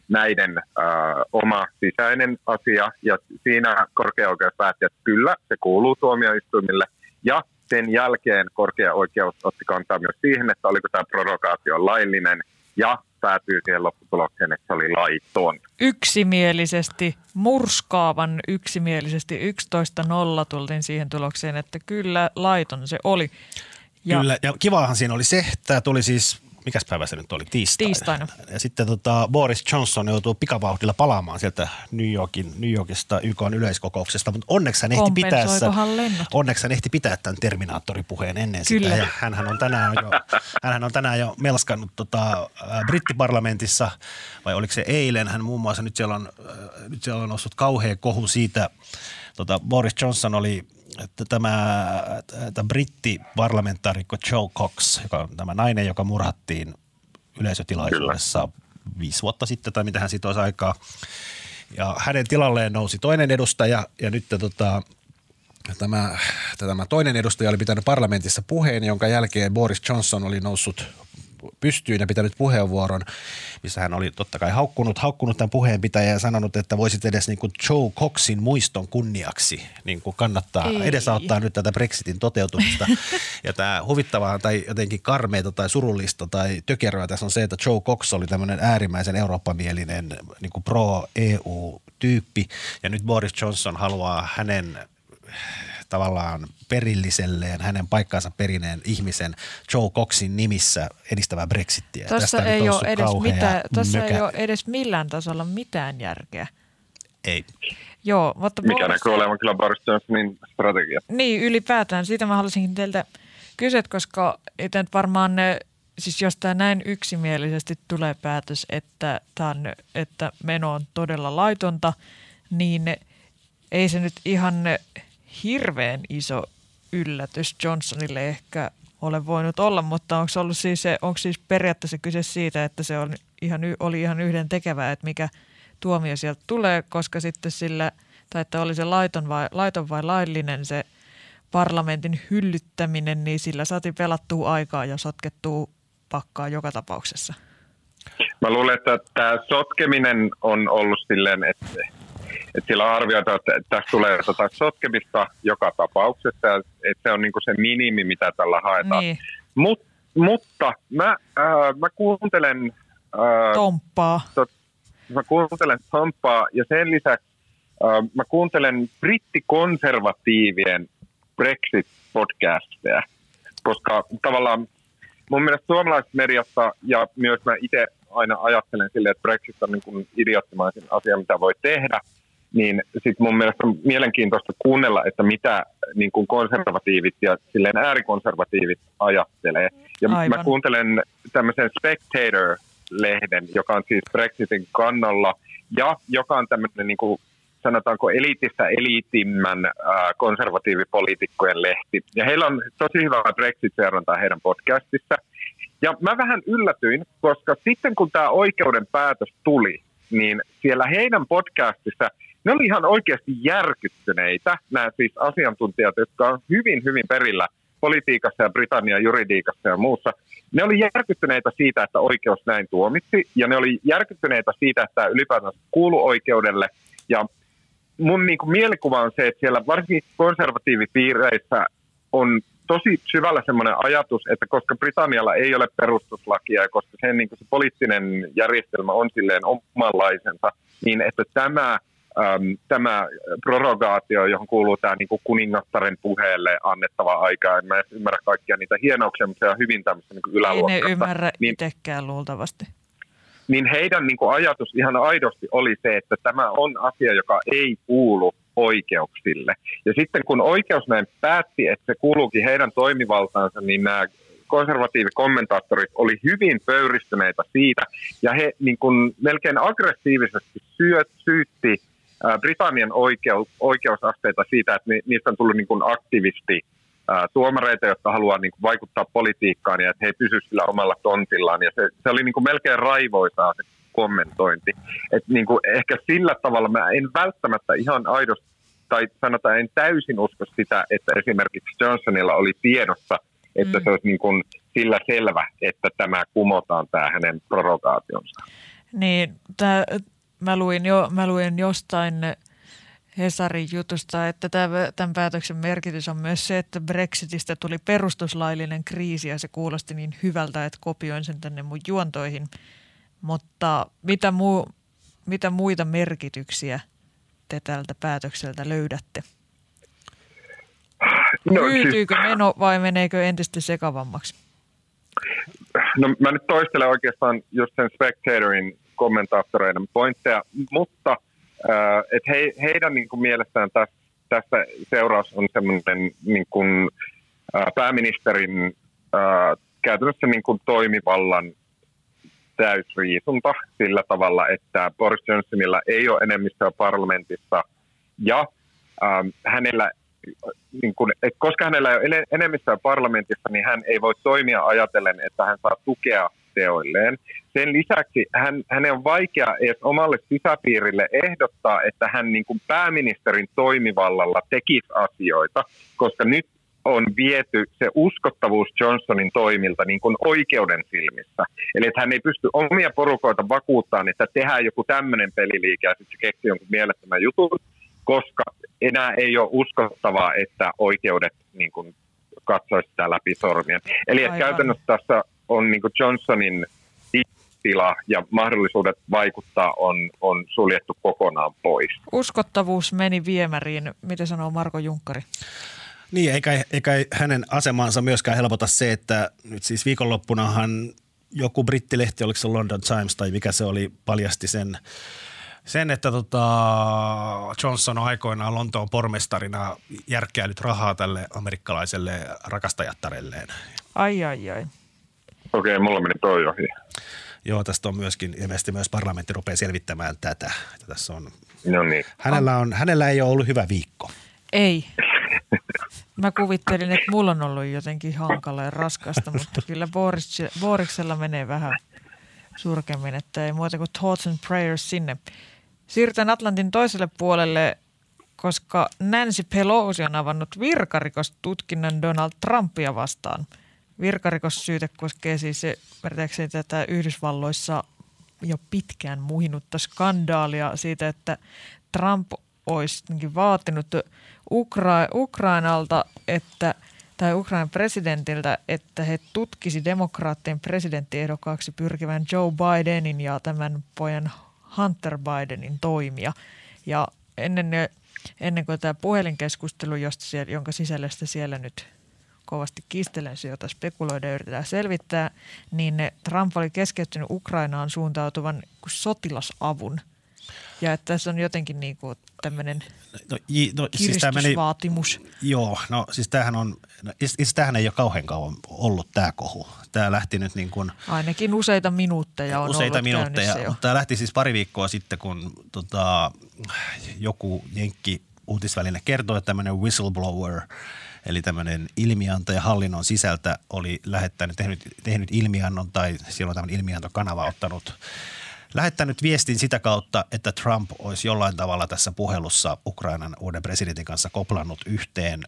näiden äh, oma sisäinen asia. Ja siinä korkea oikeus päätti, että kyllä, se kuuluu tuomioistuimille. Ja sen jälkeen korkea oikeus otti kantaa myös siihen, että oliko tämä prorogaatio laillinen ja päätyy siihen lopputulokseen, että se oli laiton. Yksimielisesti, murskaavan yksimielisesti 11.0 tultiin siihen tulokseen, että kyllä laiton se oli. Ja Kyllä, ja kivaahan siinä oli se, tämä tuli siis mikäs päivä se nyt oli, tiistaina. tiistaina. Ja sitten tota, Boris Johnson joutuu pikavauhdilla palaamaan sieltä New, Yorkin, New Yorkista YK yleiskokouksesta, mutta onneksi hän ehti pitää, onneksi hän ehti pitää tämän Terminaattoripuheen ennen Kyllä. sitä. Ja hänhän on tänään jo, hänhän on tänään jo melskannut tota, brittiparlamentissa, vai oliko se eilen, hän muun muassa nyt siellä on, nyt siellä on noussut kauhea kohu siitä, tota, Boris Johnson oli että tämä, tämä britti-parlamentaarikko Joe Cox, joka on tämä nainen, joka murhattiin yleisötilaisuudessa Kyllä. viisi vuotta sitten tai mitä hän siitä olisi aikaa. Ja hänen tilalleen nousi toinen edustaja ja nyt tota, tämä, tämä toinen edustaja oli pitänyt parlamentissa puheen, jonka jälkeen Boris Johnson oli noussut pystyyn ja pitänyt puheenvuoron, missä hän oli totta kai haukkunut, haukkunut tämän puheenpitäjän ja sanonut, että voisit edes niin kuin Joe Coxin muiston kunniaksi niin kuin kannattaa Ei. edesauttaa nyt tätä Brexitin toteutumista. ja tämä huvittavaa tai jotenkin karmeita tai surullista tai tökeröä tässä on se, että Joe Cox oli tämmöinen äärimmäisen eurooppamielinen niin kuin pro-EU-tyyppi ja nyt Boris Johnson haluaa hänen tavallaan perilliselleen hänen paikkaansa perineen ihmisen Joe Coxin nimissä edistävää Brexittiä. Tuossa ei, ole edes mitään, tuossa ei ole edes millään tasolla mitään järkeä. Ei. Joo, mutta Mikä Boris... näkyy olevan kyllä Boris Johnsonin strategia. Niin, ylipäätään. Siitä mä haluaisinkin teiltä kysyä, koska itse varmaan ne, siis jos tämä näin yksimielisesti tulee päätös, että, tämän, että meno on todella laitonta, niin ei se nyt ihan hirveän iso yllätys Johnsonille ehkä ole voinut olla, mutta onko ollut siis, se, onko siis periaatteessa kyse siitä, että se oli ihan, oli ihan yhden tekevää, että mikä tuomio sieltä tulee, koska sitten sillä, tai että oli se laiton vai, laiton vai laillinen se parlamentin hyllyttäminen, niin sillä saatiin pelattua aikaa ja sotkettua pakkaa joka tapauksessa. Mä luulen, että tämä sotkeminen on ollut silleen, että että sillä on arvioitu, että tässä tulee tota sotkemista joka tapauksessa, että se on niin se minimi, mitä tällä haetaan. Niin. Mut, mutta mä, äh, mä kuuntelen... Äh, Tomppaa. Tot, mä kuuntelen Tomppaa ja sen lisäksi äh, mä kuuntelen brittikonservatiivien Brexit-podcasteja, koska tavallaan mun mielestä suomalaisessa mediassa ja myös mä itse aina ajattelen silleen, että Brexit on niin kuin asia, mitä voi tehdä, niin sitten mun mielestä on mielenkiintoista kuunnella, että mitä niin kuin konservatiivit ja silleen äärikonservatiivit ajattelee. Ja Aivan. mä kuuntelen tämmöisen Spectator-lehden, joka on siis Brexitin kannalla ja joka on tämmöinen niin kuin sanotaanko elitissä elitimmän äh, konservatiivipoliitikkojen lehti. Ja heillä on tosi hyvä Brexit-seurantaa heidän podcastissa. Ja mä vähän yllätyin, koska sitten kun tämä oikeuden päätös tuli, niin siellä heidän podcastissa ne oli ihan oikeasti järkyttyneitä, nämä siis asiantuntijat, jotka on hyvin, hyvin perillä politiikassa ja Britannian juridiikassa ja muussa. Ne oli järkyttyneitä siitä, että oikeus näin tuomitsi, ja ne oli järkyttyneitä siitä, että ylipäätään kuulu oikeudelle. Ja mun niin kuin mielikuva on se, että siellä varsinkin konservatiivipiireissä on tosi syvällä semmoinen ajatus, että koska Britannialla ei ole perustuslakia ja koska sen niin kuin se poliittinen järjestelmä on silleen omanlaisensa, niin että tämä, äm, tämä prorogaatio, johon kuuluu tämä niin kuin kuningattaren puheelle annettava aika, en mä ymmärrä kaikkia niitä hienouksia, mutta se on hyvin tämmöistä niin yläluokasta. Ei ne ymmärrä niin, itsekään luultavasti niin heidän niin kuin ajatus ihan aidosti oli se, että tämä on asia, joka ei kuulu oikeuksille. Ja sitten kun oikeus näin päätti, että se kuuluukin heidän toimivaltaansa, niin nämä konservatiivikommentaattorit oli hyvin pöyristyneitä siitä, ja he niin kuin melkein aggressiivisesti syöt, syytti Britannian oikeus, oikeusasteita siitä, että niistä on tullut niin kuin aktivisti tuomareita, jotka haluaa niin kuin, vaikuttaa politiikkaan ja että he pysyvät sillä omalla tontillaan. Ja se, se oli niin kuin, melkein raivoisaa se kommentointi. Et, niin kuin, ehkä sillä tavalla mä en välttämättä ihan aidosti, tai sanotaan en täysin usko sitä, että esimerkiksi Johnsonilla oli tiedossa, että mm. se olisi niin kuin, sillä selvä, että tämä kumotaan tämä hänen prorogaationsa. Niin, tää, mä, luin jo, mä luin jostain Hesarin jutusta, että tämän päätöksen merkitys on myös se, että Brexitistä tuli perustuslaillinen kriisi ja se kuulosti niin hyvältä, että kopioin sen tänne mun juontoihin. Mutta mitä, muu, mitä muita merkityksiä te tältä päätökseltä löydätte? No, Hyytyykö siis, meno vai meneekö entistä sekavammaksi? No mä nyt toistelen oikeastaan just sen Spectatorin kommentaattoreiden pointteja, mutta – että he, heidän niin kuin mielestään tässä, tässä seuraus on semmoinen niin kuin, pääministerin käytännössä niin kuin toimivallan täysriisunta sillä tavalla, että Boris Johnsonilla ei ole enemmistöä parlamentissa ja ähm, hänellä, niin kun, et koska hänellä ei ole enemmistöä parlamentissa, niin hän ei voi toimia ajatellen, että hän saa tukea teoilleen. Sen lisäksi hän, hänen on vaikea edes omalle sisäpiirille ehdottaa, että hän niin kuin pääministerin toimivallalla tekisi asioita, koska nyt on viety se uskottavuus Johnsonin toimilta niin kuin oikeuden silmissä. Eli että hän ei pysty omia porukoita vakuuttamaan, että tehdään joku tämmöinen peliliike ja sitten se keksii jonkun mielettömän jutun, koska enää ei ole uskottavaa, että oikeudet niin kuin katsoisi sitä läpi sormien. Eli että käytännössä tässä on niin Johnsonin tila ja mahdollisuudet vaikuttaa on, on suljettu kokonaan pois. Uskottavuus meni viemäriin. Mitä sanoo Marko Junkkari? Niin, eikä, eikä hänen asemansa myöskään helpota se, että nyt siis viikonloppunahan joku brittilehti, oliko se London Times tai mikä se oli, paljasti sen, sen että tota Johnson on aikoinaan Lontoon pormestarina järkkäilyt rahaa tälle amerikkalaiselle rakastajattarelleen. Ai ai ai. Okei, mulla meni toi ohi. Joo, tästä on myöskin, ilmeisesti myös parlamentti rupeaa selvittämään tätä. Että tässä on, no niin. hänellä, on, hänellä ei ole ollut hyvä viikko. Ei. Mä kuvittelin, että mulla on ollut jotenkin hankala ja raskasta, mutta kyllä Boris, Boriksella menee vähän surkemmin, että ei muuta kuin thoughts and prayers sinne. Siirrytään Atlantin toiselle puolelle, koska Nancy Pelosi on avannut virkarikostutkinnan Donald Trumpia vastaan – Virkarikossyyte koskee siis se, tätä Yhdysvalloissa jo pitkään muhinutta skandaalia siitä, että Trump olisi vaatinut Ukra- Ukrainalta, että tai Ukrainan presidentiltä, että he tutkisi demokraattien presidenttiehdokkaaksi pyrkivän Joe Bidenin ja tämän pojan Hunter Bidenin toimia. Ja ennen, ennen kuin tämä puhelinkeskustelu, josta siellä, jonka sisällöstä siellä nyt kovasti kiistelen se, jota spekuloida ja yritetään selvittää, niin Trump oli keskeyttänyt Ukrainaan suuntautuvan sotilasavun. Ja että tässä on jotenkin niin kuin tämmöinen no, no, siis kiristysvaatimus. Meni, joo, no siis tämähän on, no, siis tämähän ei ole kauhean kauan ollut tämä kohu. Tämä lähti nyt niin kuin, Ainakin useita minuutteja on Useita ollut minuutteja, mutta tämä lähti siis pari viikkoa sitten, kun tota, joku jenkki uutisväline kertoi, että tämmöinen whistleblower – eli tämmöinen ilmiantaja hallinnon sisältä oli lähettänyt, tehnyt, tehnyt ilmiannon tai silloin tämmöinen ilmiantokanava ottanut lähettänyt viestin sitä kautta, että Trump olisi jollain tavalla tässä puhelussa Ukrainan uuden presidentin kanssa koplannut yhteen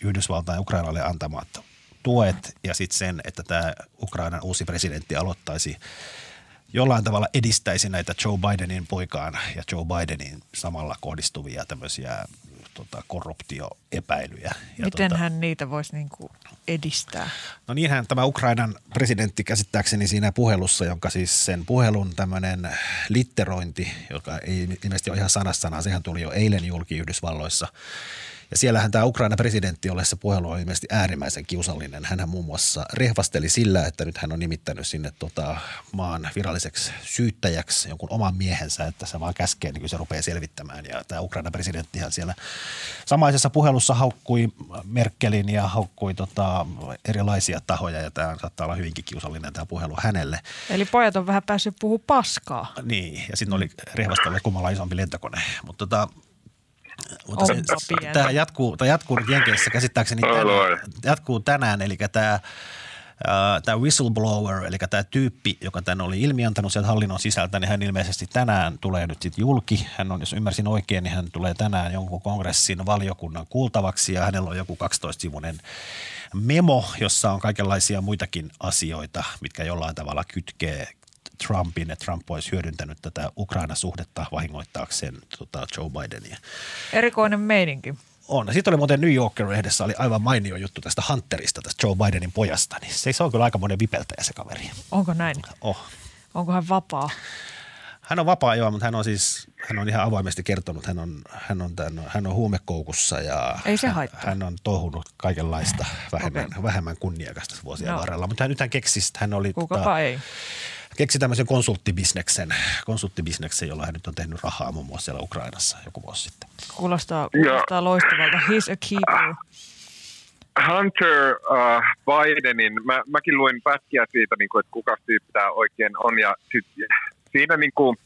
Yhdysvaltain Ukrainalle antamat tuet ja sitten sen, että tämä Ukrainan uusi presidentti aloittaisi jollain tavalla edistäisi näitä Joe Bidenin poikaan ja Joe Bidenin samalla kohdistuvia tämmöisiä tota, korruptioepäilyjä. Ja Miten tota, hän niitä voisi niin kuin edistää? No niinhän tämä Ukrainan presidentti käsittääkseni siinä puhelussa, jonka siis sen puhelun tämmöinen litterointi, joka ei ilmeisesti ole ihan sanasta sehän tuli jo eilen julki Yhdysvalloissa – ja siellähän tämä Ukraina presidentti, jolle se puhelu on ilmeisesti äärimmäisen kiusallinen. Hän muun muassa rehvasteli sillä, että nyt hän on nimittänyt sinne tota, maan viralliseksi syyttäjäksi jonkun oman miehensä, että se vaan käskee, niin kuin se rupeaa selvittämään. Ja tämä Ukraina presidenttihän siellä samaisessa puhelussa haukkui Merkelin ja haukkui tota, erilaisia tahoja ja tämä saattaa olla hyvinkin kiusallinen tämä puhelu hänelle. Eli pojat on vähän päässyt puhua paskaa. Niin, ja sitten oli rehvastella kummalla isompi lentokone. Mutta tota, mutta se, tämä jatkuu, tämä jatkuu nyt Jenkeissä käsittääkseni tänään, jatkuu tänään, eli tämä tämä whistleblower, eli tämä tyyppi, joka tänne oli ilmiantanut sieltä hallinnon sisältä, niin hän ilmeisesti tänään tulee nyt sitten julki. Hän on, jos ymmärsin oikein, niin hän tulee tänään jonkun kongressin valiokunnan kuultavaksi ja hänellä on joku 12-sivuinen memo, jossa on kaikenlaisia muitakin asioita, mitkä jollain tavalla kytkee Trumpin, että Trump olisi hyödyntänyt tätä Ukraina-suhdetta vahingoittaakseen tota Joe Bidenia. Erikoinen meininki. On. Sitten oli muuten New Yorker-lehdessä oli aivan mainio juttu tästä Hunterista, tästä Joe Bidenin pojasta. Niin se, se on kyllä aika monen vipeltäjä se kaveri. Onko näin? Oh. Onko hän vapaa? Hän on vapaa joo, mutta hän on siis, hän on ihan avoimesti kertonut, hän on, hän on, tämän, hän on huumekoukussa ja Ei se hän, hän on tohunut kaikenlaista vähemmän, okay. vähemmän kunniakasta vuosien no. varrella. Mutta nyt hän keksi, hän oli... Kukapa tota, ei keksi tämmöisen konsulttibisneksen, konsulttibisneksen, jolla hän nyt on tehnyt rahaa muun muassa siellä Ukrainassa joku vuosi sitten. Kuulostaa, kuulostaa ja, loistavalta. He's a keeper. Hunter uh, Bidenin, mä, mäkin luin pätkiä siitä, niin kuin, että kuka tyyppi tämä oikein on. Ja sit, siinä niin kuin,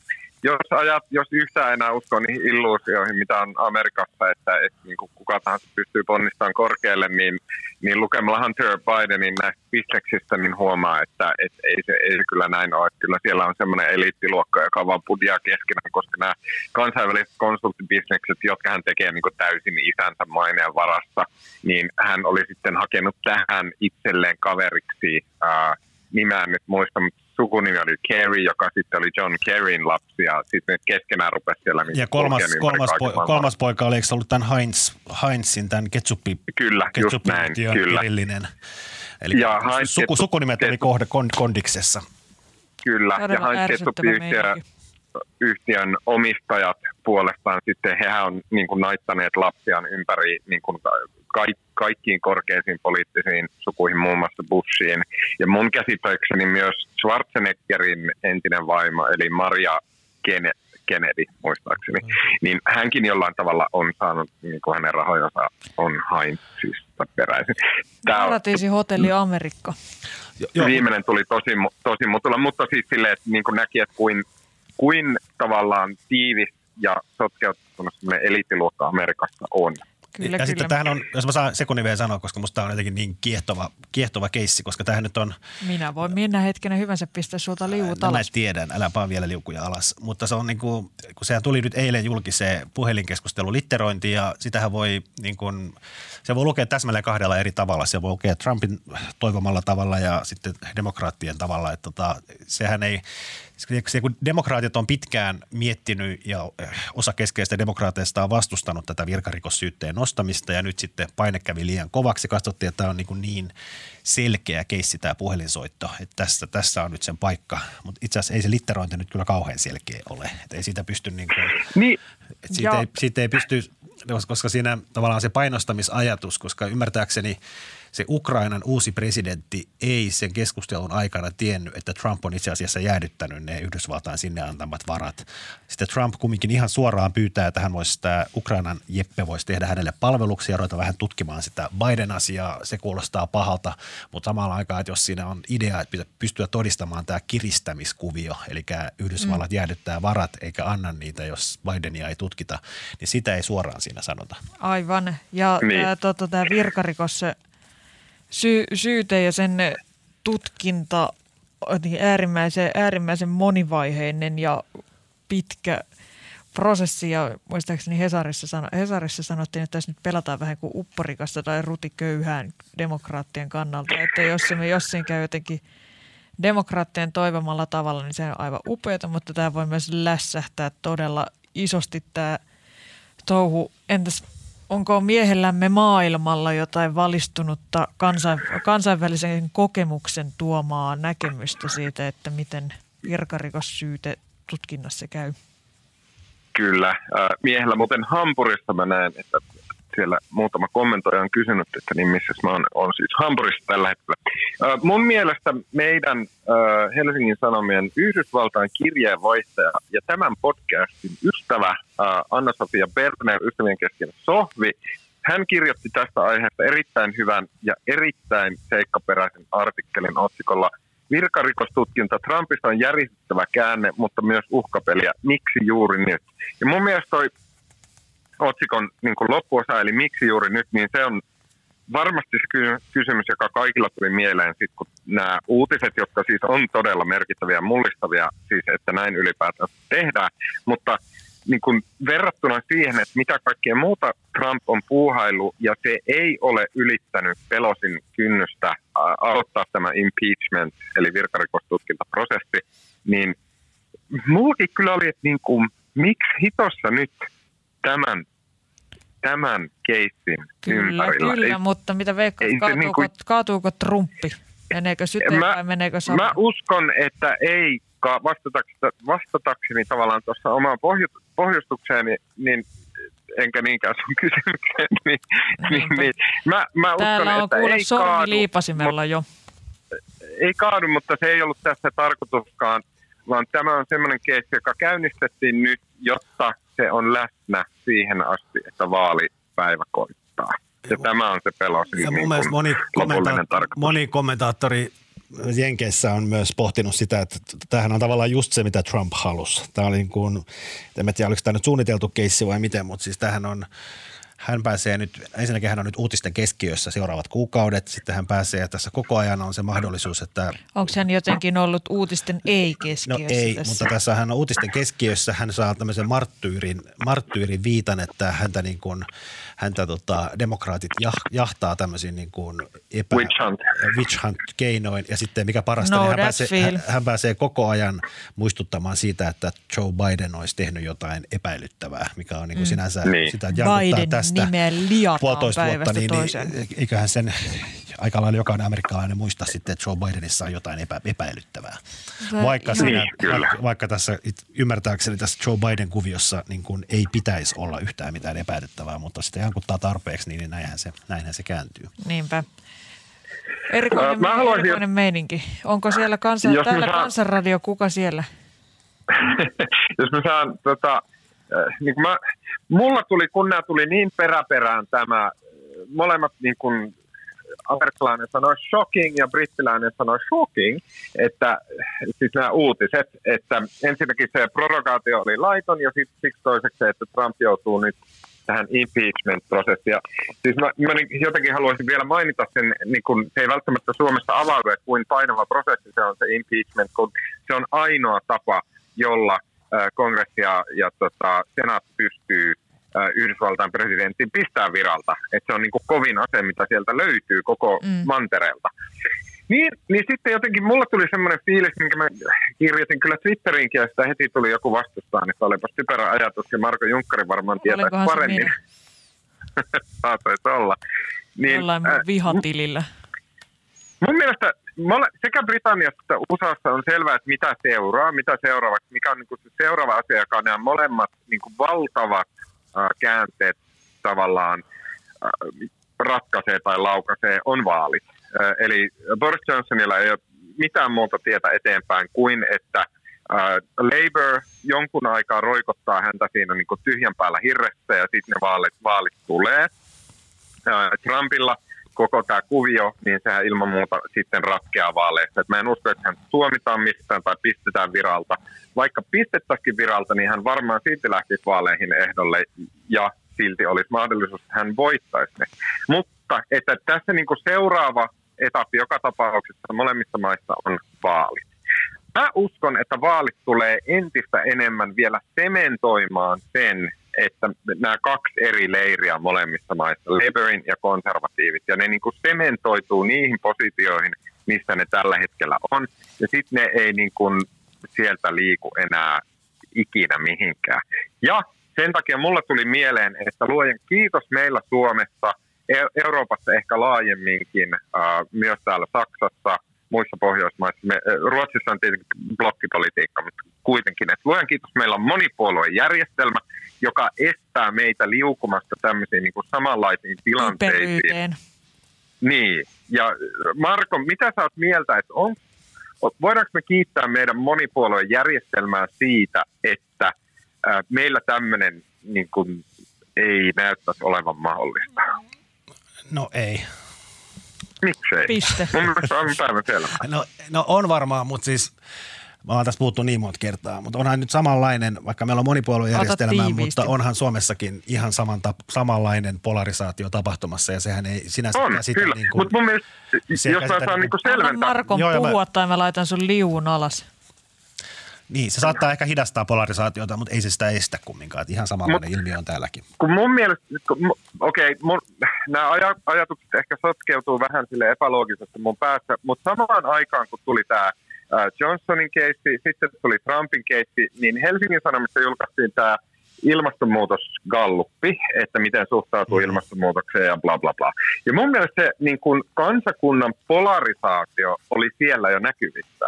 jos, ajat, jos yhtään enää uskoo niihin illuusioihin, mitä on Amerikassa, että, että niin kuin kuka tahansa pystyy ponnistamaan korkealle, niin, niin lukemalla Hunter Bidenin näistä bisneksistä, niin huomaa, että, että ei, se, ei se kyllä näin ole. Kyllä siellä on semmoinen eliittiluokka, joka vaan pudia keskenään, koska nämä kansainväliset konsulttibisnekset, jotka hän tekee niin kuin täysin isänsä maineen varassa, niin hän oli sitten hakenut tähän itselleen kaveriksi, ää, nimeä nyt muista, mutta sukunimi oli Kerry, joka sitten oli John Kerryn lapsi ja sitten ne keskenään rupesi siellä Ja kolmas, kolmas, po- kolmas poika oli, eikö ollut tämän Heinz, Heinzin, tämän ketsuppi, Kyllä, just näin, kyllä. Erillinen. Eli ja Heinz suku, sukunimet oli kohde kondiksessa. Kyllä, Todella ja Heinz ketsuppi yhtiön omistajat puolestaan sitten, hehän on niin kuin naittaneet lapsiaan ympäri niin kuin kaikki kaikkiin korkeisiin poliittisiin sukuihin, muun muassa Bushiin. Ja mun käsittääkseni myös Schwarzeneggerin entinen vaimo, eli Maria Kennedy, muistaakseni, mm. niin hänkin jollain tavalla on saanut, niin kuin hänen rahojansa on Heinzista peräisin. Paratiisi Hotelli Amerikka. Viimeinen tuli tosi, tosi mutulla, mutta siis silleen, että niin kuin näki, että kuin, kuin tavallaan tiivis ja sotkeutunut eliittiluokka Amerikassa on. Kyllä, ja kyllä. sitten tähän on, jos mä saan sekunnin vielä sanoa, koska musta tämä on jotenkin niin kiehtova, kiehtova keissi, koska tähän nyt on... Minä voin minä hetkenä hyvänsä pistää sulta liuut no, alas. Mä tiedän, älä vaan vielä liukuja alas. Mutta se on niin kuin, kun sehän tuli nyt eilen julki se puhelinkeskustelu litterointi ja sitähän voi niin kuin, se voi lukea täsmälleen kahdella eri tavalla. Se voi lukea Trumpin toivomalla tavalla ja sitten demokraattien tavalla. Että tota, sehän ei, se, kun demokraatit on pitkään miettinyt ja eh, osa keskeistä demokraateista on vastustanut tätä virkarikossyytteen nostamista ja nyt sitten paine kävi liian kovaksi. Katsottiin, että tämä on niin, niin selkeä keissi tämä puhelinsoitto, että tässä, tässä on nyt sen paikka. Mutta itse asiassa ei se litterointi nyt kyllä kauhean selkeä ole. Että ei siitä pysty niin kuin, niin. Siitä, ei, siitä ei pysty, koska siinä tavallaan se painostamisajatus, koska ymmärtääkseni – se Ukrainan uusi presidentti ei sen keskustelun aikana tiennyt, että Trump on itse asiassa jäädyttänyt ne Yhdysvaltain sinne antamat varat. Sitten Trump kumminkin ihan suoraan pyytää, että hän voisi sitä Ukrainan Jeppe voisi tehdä hänelle palveluksia ja ruveta vähän tutkimaan sitä Biden-asiaa. Se kuulostaa pahalta, mutta samalla aikaa, että jos siinä on idea, että pitää pystyä todistamaan tämä kiristämiskuvio, eli Yhdysvallat mm. jäädyttää varat eikä anna niitä, jos Bidenia ei tutkita, niin sitä ei suoraan siinä sanota. Aivan. Ja niin. tämä, tota, tämä virkarikos sy- syyte ja sen tutkinta niin äärimmäisen, äärimmäisen monivaiheinen ja pitkä prosessi ja muistaakseni Hesarissa, sano, Hesarissa sanottiin, että tässä nyt pelataan vähän kuin upporikasta tai rutiköyhään demokraattien kannalta. Että jos me jossain käy jotenkin demokraattien toivomalla tavalla, niin se on aivan upeata, mutta tämä voi myös lässähtää todella isosti tämä touhu. Entäs onko miehellämme maailmalla jotain valistunutta kansain, kansainvälisen kokemuksen tuomaa näkemystä siitä, että miten virkarikossyyte tutkinnassa käy? Kyllä. Miehellä muuten Hampurissa mä näen, että siellä muutama kommentoija on kysynyt, että niin missä mä oon, on siis Hampurissa tällä hetkellä. Äh, mun mielestä meidän äh, Helsingin Sanomien Yhdysvaltain kirjeenvaihtaja ja tämän podcastin ystävä äh, Anna-Sofia Berner, ystävien kesken Sohvi, hän kirjoitti tästä aiheesta erittäin hyvän ja erittäin seikkaperäisen artikkelin otsikolla Virkarikostutkinta Trumpista on järjestettävä käänne, mutta myös uhkapeliä. Miksi juuri nyt? Ja mun mielestä toi otsikon niin kuin loppuosa, eli miksi juuri nyt, niin se on varmasti se kysymys, joka kaikilla tuli mieleen, sit, kun nämä uutiset, jotka siis on todella merkittäviä mullistavia, siis että näin ylipäätään tehdään, mutta niin kuin verrattuna siihen, että mitä kaikkea muuta Trump on puuhailu ja se ei ole ylittänyt Pelosin kynnystä aloittaa tämä impeachment, eli virkarikostutkintaprosessi, niin mullakin kyllä oli, että niin kuin, miksi hitossa nyt – tämän, tämän keissin kyllä, ympärillä. Kyllä, ei, mutta mitä veikkaat, kaatuuko, niin kuin, kaatuuko Trumpi? Meneekö syteen mä, vai meneekö sama? Mä uskon, että ei, vastatakseni, vastatakseni tavallaan tuossa omaan pohjustukseeni, niin enkä niinkään sun kysymykseen, niin, niin, niin mä, mä uskon, Täällä on että kuule ei sormi kaadu, liipasimella jo. Ei kaadu, mutta se ei ollut tässä tarkoituskaan, vaan tämä on semmoinen keissi, joka käynnistettiin nyt, jotta se on läsnä siihen asti, että vaalipäivä koittaa. Ja, tämä on se pelosi ja niin mun moni, kommenta- moni kommentaattori Jenkeissä on myös pohtinut sitä, että tämähän on tavallaan just se, mitä Trump halusi. Tämä oli niin kuin, en tiedä, oliko tämä nyt suunniteltu keissi vai miten, mutta siis tämähän on – hän pääsee nyt, ensinnäkin hän on nyt uutisten keskiössä seuraavat kuukaudet, sitten hän pääsee, tässä koko ajan on se mahdollisuus, että... Onko hän jotenkin ollut uutisten ei-keskiössä No ei, tässä? mutta tässä hän on uutisten keskiössä, hän saa tämmöisen marttyyrin, marttyyrin viitan, että häntä niin kuin, häntä tota, demokraatit jah, jahtaa tämmöisiin niin kuin epä, witch, hunt. witch hunt keinoin ja sitten mikä parasta, no, niin hän, pääsee, hän, hän pääsee koko ajan muistuttamaan siitä, että Joe Biden olisi tehnyt jotain epäilyttävää, mikä on niin kuin mm. sinänsä niin. sitä Biden tästä nimeä puolitoista vuotta, niin, niin eiköhän sen aika lailla jokainen amerikkalainen muista sitten, että Joe Bidenissa on jotain epä, epäilyttävää. Vaikka, siinä, niin, vaikka, vaikka tässä ymmärtääkseni tässä Joe Biden kuviossa niin kuin ei pitäisi olla yhtään mitään epäilyttävää, mutta sitten jankuttaa tarpeeksi, niin näinhän se, näinhän se kääntyy. Niinpä. Erikoinen, Mä haluaisin, erikoinen meininki. Onko siellä kansan, täällä saan, kansanradio, kuka siellä? jos mä saan, tota, äh, niin mä, mulla tuli, kun nämä tuli niin peräperään tämä, molemmat niin kuin amerikkalainen sanoi shocking ja brittiläinen sanoi shocking, että siis nämä uutiset, että ensinnäkin se prorogaatio oli laiton ja sitten siksi toiseksi se, että Trump joutuu nyt tähän impeachment-prosessiin. Siis mä, mä niin jotenkin haluaisin vielä mainita sen, niin kun se ei välttämättä Suomessa avaudu, että kuin painava prosessi se on se impeachment, kun se on ainoa tapa, jolla kongressi ja, ja tota, senaat pystyy Yhdysvaltain presidentin pistää viralta. Että se on niin kuin kovin ase, mitä sieltä löytyy koko mm. mantereelta. Niin, niin sitten jotenkin mulla tuli semmoinen fiilis, minkä mä kirjoitin kyllä Twitteriinkin ja sitä heti tuli joku vastustaan, että olipa typerä ajatus ja Marko Junkkari varmaan tietää paremmin. Saatoisi olla. Niin, Jollain äh, vihatilillä. Mun mielestä sekä Britanniassa että USAssa on selvää, että mitä seuraa, mitä seuraavaksi, mikä on niin kuin se seuraava asia, joka on nämä molemmat niin kuin valtavat äh, käänteet tavallaan äh, ratkaisee tai laukaisee, on vaalit. Äh, eli Boris Johnsonilla ei ole mitään muuta tietä eteenpäin kuin, että äh, Labour jonkun aikaa roikottaa häntä siinä niin kuin tyhjän päällä hirrestä ja sitten ne vaalit, vaalit tulee. Äh, Trumpilla koko tämä kuvio, niin sehän ilman muuta sitten ratkeaa vaaleissa. Et mä en usko, että hän tuomitaan mistään tai pistetään viralta. Vaikka pistettäisikin viralta, niin hän varmaan silti lähtisi vaaleihin ehdolle ja silti olisi mahdollisuus, että hän voittaisi ne. Mutta että tässä niin kuin seuraava etappi joka tapauksessa molemmissa maissa on vaalit. Mä uskon, että vaalit tulee entistä enemmän vielä sementoimaan sen, että nämä kaksi eri leiriä molemmissa maissa, Labourin ja konservatiivit, ja ne niin kuin sementoituu niihin positioihin, missä ne tällä hetkellä on, ja sitten ne ei niin kuin sieltä liiku enää ikinä mihinkään. Ja sen takia mulla tuli mieleen, että luojen kiitos meillä Suomessa, e- Euroopassa ehkä laajemminkin, myös täällä Saksassa, muissa Pohjoismaissa. Me, Ruotsissa on tietenkin blokkipolitiikka, mutta kuitenkin, että luojan kiitos, meillä on monipuoluejärjestelmä, joka estää meitä liukumasta tämmöisiin niin kuin samanlaisiin tilanteisiin. Niin, ja Marko, mitä sä oot mieltä, että on, voidaanko me kiittää meidän monipuoluejärjestelmää siitä, että ää, meillä tämmöinen niin kuin, ei näyttäisi olevan mahdollista? No ei. Miksei? Piste. Mun mielestä on päivän selvä. No, no on varmaan, mutta siis Mä oon tässä puhuttu niin monta kertaa, mutta onhan nyt samanlainen, vaikka meillä on monipuoluejärjestelmä, mutta onhan Suomessakin ihan saman tap, samanlainen polarisaatio tapahtumassa ja sehän ei sinänsä on, käsitä kyllä. niin kuin, mutta mun mielestä, jos mä saan niin selventää. Anna Markon Joo, puhua mä... tai mä laitan sun liuun alas. Niin, se saattaa ehkä hidastaa polarisaatiota, mutta ei se sitä estä kumminkaan. Että ihan samanlainen Mut, ilmiö on täälläkin. Kun mun mielestä, okei, okay, nämä ajatukset ehkä sotkeutuu vähän sille epäloogisesti mun päässä, mutta samaan aikaan kun tuli tämä Johnsonin keissi, sitten tuli Trumpin keissi, niin Helsingin Sanomissa julkaistiin tämä ilmastonmuutosgalluppi, että miten suhtautuu mm-hmm. ilmastonmuutokseen ja bla bla bla. Ja mun mielestä se niin kun kansakunnan polarisaatio oli siellä jo näkyvissä.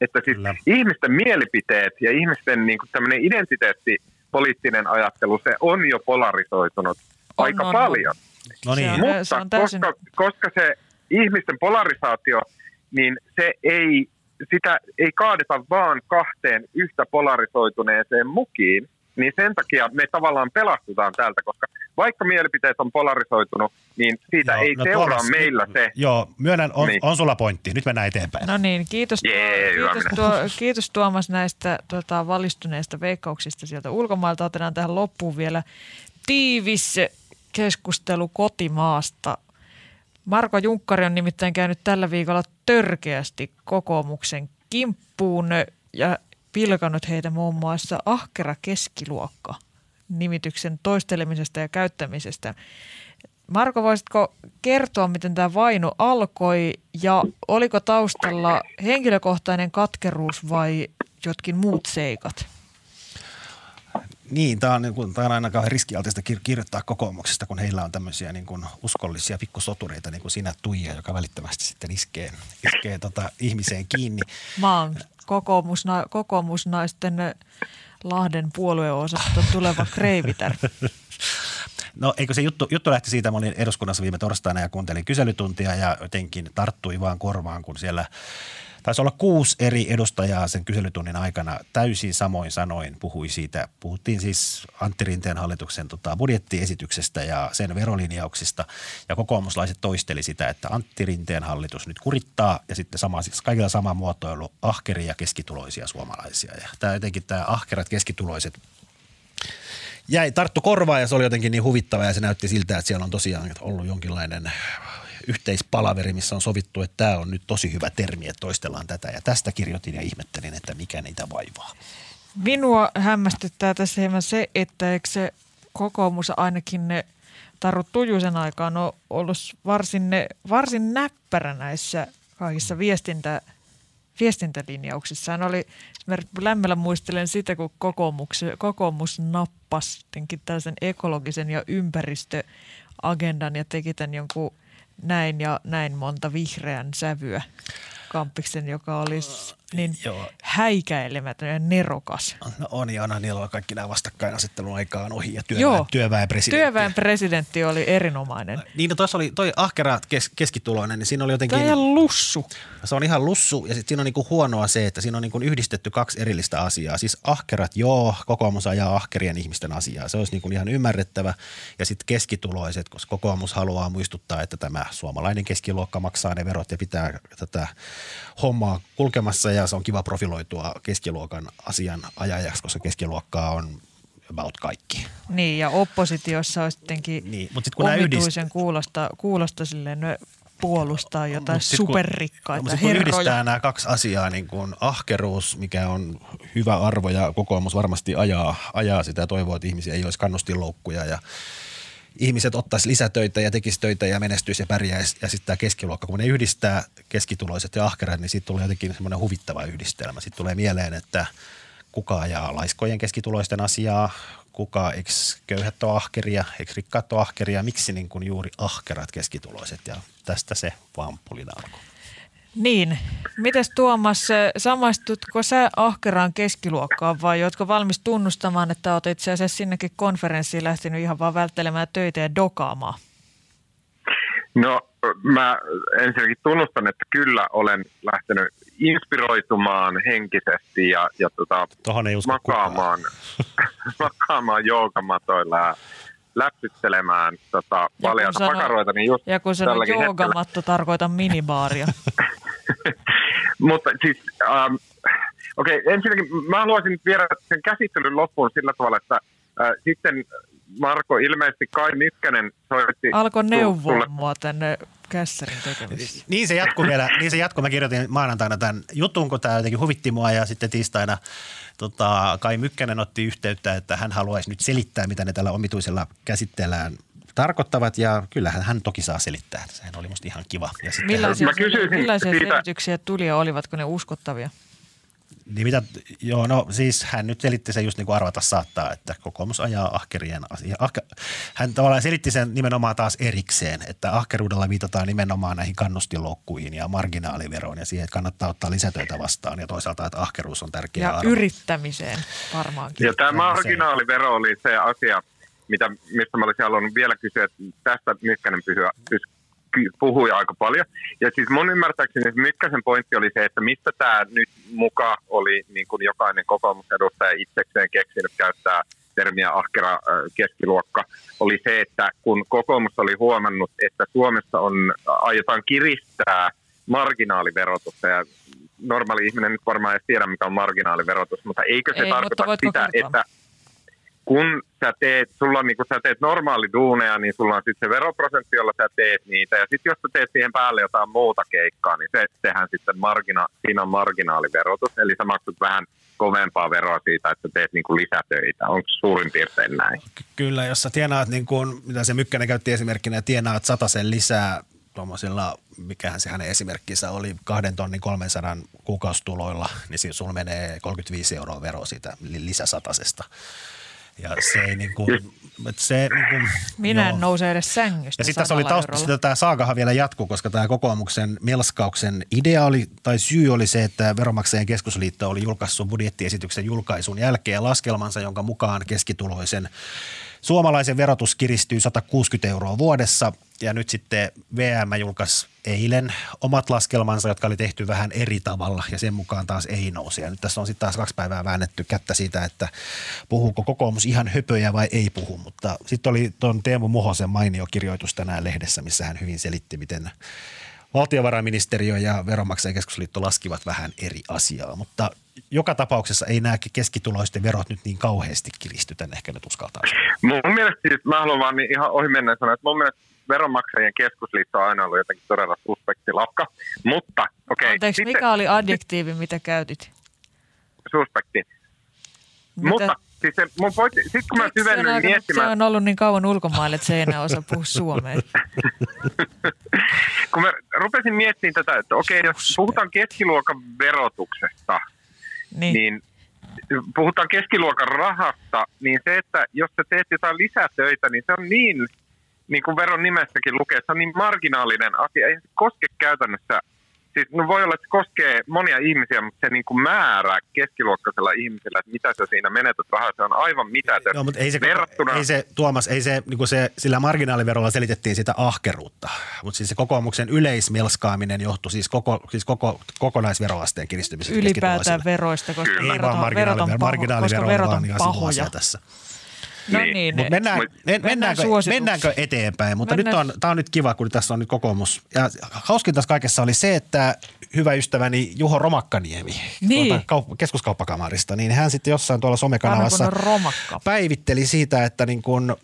Että siis Kyllä. ihmisten mielipiteet ja ihmisten niin tämmöinen identiteetti, poliittinen ajattelu, se on jo polarisoitunut on, aika on, paljon. No niin. Mutta se on täysin... koska, koska se ihmisten polarisaatio, niin se ei, sitä ei kaadeta vaan kahteen yhtä polarisoituneeseen mukiin, niin sen takia me tavallaan pelastutaan täältä, koska vaikka mielipiteet on polarisoitunut, niin siitä joo, ei no seuraa Tuomas, meillä se. Joo, myönnän, on, niin. on sulla pointti. Nyt mennään eteenpäin. No niin, kiitos, Jee, kiitos, tuo, kiitos Tuomas näistä tota, valistuneista veikkauksista sieltä ulkomailta. Otetaan tähän loppuun vielä tiivis keskustelu kotimaasta. Marko Junkkari on nimittäin käynyt tällä viikolla törkeästi kokoomuksen kimppuun ja pilkannut heitä muun muassa ahkera keskiluokka nimityksen toistelemisesta ja käyttämisestä. Marko, voisitko kertoa, miten tämä vaino alkoi ja oliko taustalla henkilökohtainen katkeruus vai jotkin muut seikat? Niin, tämä on, niin kuin, tämä on aina kauhean riskialtista kirjoittaa kokoomuksesta, kun heillä on tämmöisiä niin kuin uskollisia pikkusotureita, niin kuin sinä Tuija, joka välittömästi sitten iskee, iskee tota, ihmiseen kiinni. Mä oon kokoomusna, kokoomusnaisten Lahden puolueosaston tuleva kreivitär. No eikö se juttu, juttu lähti siitä, mä olin eduskunnassa viime torstaina ja kuuntelin kyselytuntia ja jotenkin tarttui vaan korvaan, kun siellä – Taisi olla kuusi eri edustajaa sen kyselytunnin aikana täysin samoin sanoin puhui siitä. Puhuttiin siis Antti Rinteen hallituksen tota, budjettiesityksestä ja sen verolinjauksista ja kokoomuslaiset toisteli sitä, että Antti Rinteen hallitus nyt kurittaa ja sitten sama, siis kaikilla sama muotoilu ahkeria ja keskituloisia suomalaisia. Ja tämä jotenkin tämä ahkerat keskituloiset jäi tarttu korvaan ja se oli jotenkin niin huvittava ja se näytti siltä, että siellä on tosiaan ollut jonkinlainen yhteispalaveri, missä on sovittu, että tämä on nyt tosi hyvä termi, että toistellaan tätä. Ja tästä kirjoitin ja ihmettelin, että mikä niitä vaivaa. Minua hämmästyttää tässä hieman se, että eikö se kokoomus ainakin ne Taru Tujusen aikaan on ollut varsin, ne, varsin näppärä näissä kaikissa viestintä, viestintälinjauksissaan oli, lämmöllä muistelen sitä, kun kokoomus, kokoomus nappasi tällaisen ekologisen ja ympäristöagendan ja teki tämän jonkun näin ja näin monta vihreän sävyä Kampiksen, joka olisi niin Joo. häikäilemätön ja nerokas. No on ja onhan niillä kaikki nämä vastakkainasettelun aikaan ohi ja työväen, Joo. työväen presidentti. Työväen presidentti oli erinomainen. Niin, no tuossa oli toi ahkera kes, keskituloinen, niin siinä oli jotenkin... Tämä on lussu. Se on ihan lussu ja sitten siinä on niinku huonoa se, että siinä on niinku yhdistetty kaksi erillistä asiaa. Siis ahkerat, joo, kokoomus ajaa ahkerien ihmisten asiaa. Se olisi niinku ihan ymmärrettävä. Ja sitten keskituloiset, koska kokoomus haluaa muistuttaa, että tämä suomalainen keskiluokka maksaa ne verot ja pitää tätä hommaa kulkemassa ja se on kiva profiloitua keskiluokan asian ajajaksi, koska keskiluokkaa on about kaikki. Niin, ja oppositiossa on sittenkin niin, mutta sit kun omituisen yhdist... kuulosta, kuulosta silleen, puolustaa jotain mut superrikkaita kun, herroja. Kun yhdistää nämä kaksi asiaa, niin kuin ahkeruus, mikä on hyvä arvo ja kokoomus varmasti ajaa, ajaa sitä ja toivoo, että ihmisiä ei olisi kannustinloukkuja ja ihmiset ottaisi lisätöitä ja tekisi töitä ja menestyisi ja pärjäisi. Ja sitten tämä keskiluokka, kun ne yhdistää keskituloiset ja ahkerat, niin siitä tulee jotenkin semmoinen huvittava yhdistelmä. Sitten tulee mieleen, että kuka ajaa laiskojen keskituloisten asiaa, kuka, eikö köyhät ole ahkeria, eikö rikkaat ole ahkeria, miksi niin kuin juuri ahkerat keskituloiset ja tästä se vampulina alkoi. Niin. Mites Tuomas, samaistutko sä ahkeraan keskiluokkaan vai jotka valmis tunnustamaan, että olet itse asiassa sinnekin konferenssiin lähtenyt ihan vaan välttelemään töitä ja dokaamaan? No mä ensinnäkin tunnustan, että kyllä olen lähtenyt inspiroitumaan henkisesti ja, ja tota, makaamaan, makaamaan joogamatoilla ja läpsyttelemään tota, valjaita pakaroita. Niin just ja kun sanoo joogamatto, tarkoitan minibaaria. Mutta siis, ähm, okei, okay, ensinnäkin mä haluaisin nyt viedä sen käsittelyn loppuun sillä tavalla, että äh, sitten Marko, ilmeisesti Kai Mykkänen soitti... Alkoi neuvoa sulle. mua tänne kässärin tekemisessä. Niin se jatkuu vielä, niin se jatkuu. Mä kirjoitin maanantaina tämän jutun, kun tämä jotenkin huvitti mua ja sitten tiistaina tota, Kai Mykkänen otti yhteyttä, että hän haluaisi nyt selittää, mitä ne tällä omituisella käsitteellään tarkoittavat ja kyllähän hän toki saa selittää. Sehän oli musta ihan kiva. Ja sitten millaisia, hän... millaisia selityksiä tuli ja olivatko ne uskottavia? Niin mitä, joo, no siis hän nyt selitti sen just niin kuin arvata saattaa, että kokoomus ajaa ahkerien asia. Ahke, hän tavallaan selitti sen nimenomaan taas erikseen, että ahkeruudella viitataan nimenomaan näihin kannustinloukkuihin ja marginaaliveroon ja siihen, että kannattaa ottaa lisätöitä vastaan ja toisaalta, että ahkeruus on tärkeä Ja arvo. yrittämiseen varmaankin. Ja tämä marginaalivero oli se asia, mitä, mistä mä olisin halunnut vielä kysyä, että tästä Mykkänen pysyä, pys, puhui aika paljon. Ja siis mun ymmärtääkseni Mykkäsen pointti oli se, että mistä tämä nyt muka oli niin kuin jokainen kokoomusedustaja itsekseen keksinyt käyttää termiä ahkera keskiluokka, oli se, että kun kokoomus oli huomannut, että Suomessa on, aiotaan kiristää marginaaliverotusta ja normaali ihminen nyt varmaan ei tiedä, mikä on marginaaliverotus, mutta eikö se ei, tarkoita sitä, kertoa? että kun sä teet, sulla niin kun sä teet normaali duuneja, niin sulla on sitten se veroprosentti, jolla sä teet niitä. Ja sitten jos sä teet siihen päälle jotain muuta keikkaa, niin se tehdään sitten margina, siinä on marginaaliverotus. Eli sä maksat vähän kovempaa veroa siitä, että teet niin kuin lisätöitä. Onko suurin piirtein näin? Kyllä, jos sä tienaat, niin kuin, mitä se Mykkänen käytti esimerkkinä, tienaat sen lisää tuommoisilla, mikähän se hänen esimerkkinsä oli, kahden tonnin 300 kuukaustuloilla, niin sulla menee 35 euroa veroa siitä lisäsatasesta. Ja se ei niin kuin, se, niin kuin, Minä en nouse edes sängystä Ja sitten tässä oli taustassa, tämä saagahan vielä jatkuu, koska tämä kokoomuksen melskauksen idea oli, tai syy oli se, että Veromaksajien keskusliitto oli julkaissut budjettiesityksen julkaisun jälkeen laskelmansa, jonka mukaan keskituloisen Suomalaisen verotus kiristyy 160 euroa vuodessa ja nyt sitten VM julkaisi eilen omat laskelmansa, jotka oli tehty vähän eri tavalla ja sen mukaan taas ei nouse. Ja nyt tässä on sitten taas kaksi päivää väännetty kättä siitä, että puhuuko kokoomus ihan höpöjä vai ei puhu. Mutta sitten oli tuon Teemu Muhosen mainio kirjoitus tänään lehdessä, missä hän hyvin selitti, miten valtiovarainministeriö ja Veronmaksajan keskusliitto laskivat vähän eri asiaa, mutta joka tapauksessa ei nämä keskituloisten verot nyt niin kauheasti kiristytä, ehkä nyt uskaltaa. Mun mielestä siis, mä haluan vaan niin ihan ohi mennä sanoa, että mun mielestä veronmaksajien keskusliitto on aina ollut jotenkin todella suspekti lakka, mutta okei. Okay, Anteeksi, sitten, mikä oli adjektiivi, mitä käytit? Suspekti. Mitä? Mutta siis se, mun pointti, sit kun mä syvennyin miettimään... Se on ollut niin kauan ulkomaille, että se ei enää osaa puhua suomea. kun mä rupesin miettimään tätä, että okei, jos puhutaan keskiluokan verotuksesta, niin, niin puhutaan keskiluokan rahasta, niin se, että jos sä teet jotain lisätöitä, niin se on niin, niin kuin veron nimessäkin lukee, se on niin marginaalinen asia. Ei se koske käytännössä siis no voi olla, että se koskee monia ihmisiä, mutta se niin kuin määrä keskiluokkaisella ihmisellä, että mitä sä siinä menetät rahaa, se on aivan mitätön. No, mutta ei se, verrattuna... ei se Tuomas, ei se, niin kuin se, sillä marginaaliverolla selitettiin sitä ahkeruutta, mutta siis se kokoomuksen yleismelskaaminen johtui siis, koko, siis koko, kokonaisveroasteen kiristymisestä Ylipäätään veroista, koska Kyllä. verot on, verot on, paho, koska verot on pahoja. tässä. No niin. niin Mut mennään, Mut, mennäänkö, mennäänkö eteenpäin? Mutta mennään. nyt on, tämä on nyt kiva, kun tässä on nyt kokoomus. Ja hauskin tässä kaikessa oli se, että hyvä ystäväni Juho Romakkaniemi niin. kaup- keskuskauppakamarista, niin hän sitten jossain tuolla somekanavassa päivitteli siitä, että niin kun,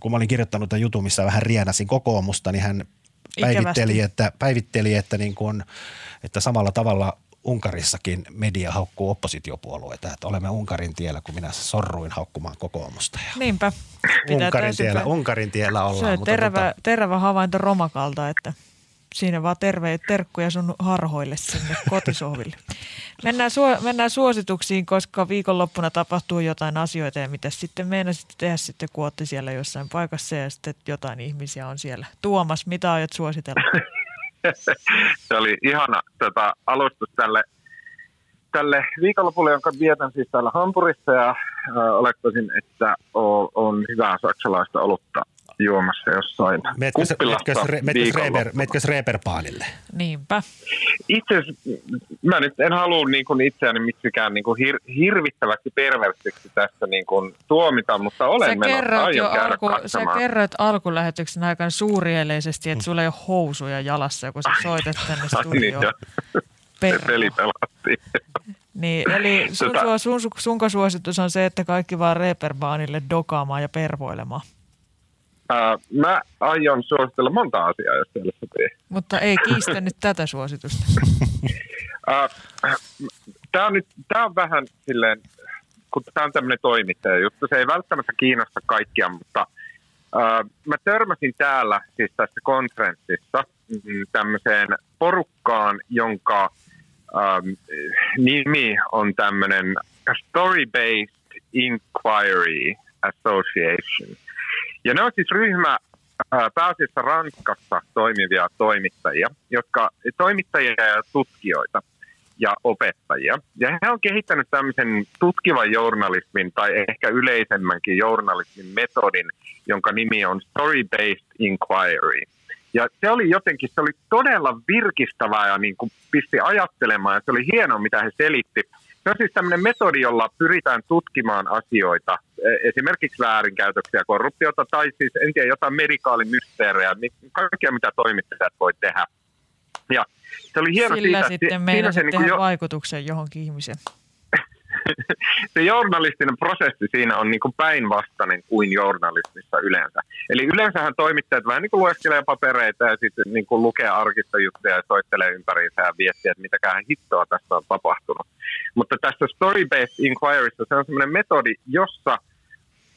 kun mä olin kirjoittanut tämän jutun, missä vähän rienäsin kokoomusta, niin hän päivitteli, että, päivitteli, että, niin kun, että samalla tavalla Unkarissakin media haukkuu oppositiopuolueita, että olemme Unkarin tiellä, kun minä sorruin haukkumaan kokoomusta. Ja Niinpä. Pitää Unkarin, tiellä, Unkarin tiellä ollaan. Se on terävä, tota... terävä havainto Romakalta, että siinä vaan terve, terkkuja sun harhoille sinne kotisohville. Mennään, suo, mennään suosituksiin, koska viikonloppuna tapahtuu jotain asioita ja mitä sitten meinasit tehdä sitten, kun siellä jossain paikassa ja sitten jotain ihmisiä on siellä. Tuomas, mitä aiot suositella? se oli ihana tota, alustus tälle, tälle viikonlopulle, jonka vietän siis täällä Hampurissa. Ja äh, olettaisin, että on, on hyvää saksalaista olutta juomassa jossain metkös, metkös, reber, metkös Reeperpaanille? Niinpä. Itse mä nyt en halua niin kuin itseäni miksikään niin kuin hir, hirvittävästi perversiksi tässä niin kuin tuomita, mutta olen sä menossa, aion käydä alku, Sä kerroit alkulähetyksen aikana suurieleisesti, että sulla ei ole housuja jalassa, kun sä soitat tänne studioon. niin, se peli pelattiin. Niin, eli sun, tota, sun, sun, sunko suositus on se, että kaikki vaan reperbaanille dokaamaan ja pervoilemaan? Ää, mä aion suositella monta asiaa, jos teille sopii. Mutta ei kiistä nyt tätä suositusta. Tämä on, nyt, tää on vähän silleen, kun tämä on tämmöinen toimittaja juttu, se ei välttämättä kiinnosta kaikkia, mutta ää, mä törmäsin täällä siis tässä konferenssissa mm, tämmöiseen porukkaan, jonka ää, nimi on tämmöinen Story-Based Inquiry Association – ja ne on siis ryhmä pääasiassa Ranskassa toimivia toimittajia, jotka toimittajia ja tutkijoita ja opettajia. Ja he on kehittänyt tämmöisen tutkivan journalismin tai ehkä yleisemmänkin journalismin metodin, jonka nimi on Story-Based Inquiry. Ja se oli jotenkin, se oli todella virkistävää ja niin kuin pisti ajattelemaan ja se oli hienoa, mitä he selitti. Se on siis tämmöinen metodi, jolla pyritään tutkimaan asioita, e, esimerkiksi väärinkäytöksiä, korruptiota tai siis en tiedä jotain medikaalimysteerejä, kaikkea mitä toimittajat voi tehdä. Ja se oli hieno Sillä siitä, sitten meidän se, niin jo... vaikutuksen johonkin ihmiseen. se journalistinen prosessi siinä on niin kuin päinvastainen kuin journalismissa yleensä. Eli yleensähän toimittajat vähän niin kuin lueskelee papereita ja sitten niin kuin lukee arkistojuttuja ja soittelee ympäriinsä ja viestiä, että mitäkään hittoa tässä on tapahtunut. Mutta tässä story-based inquiryssa se on sellainen metodi, jossa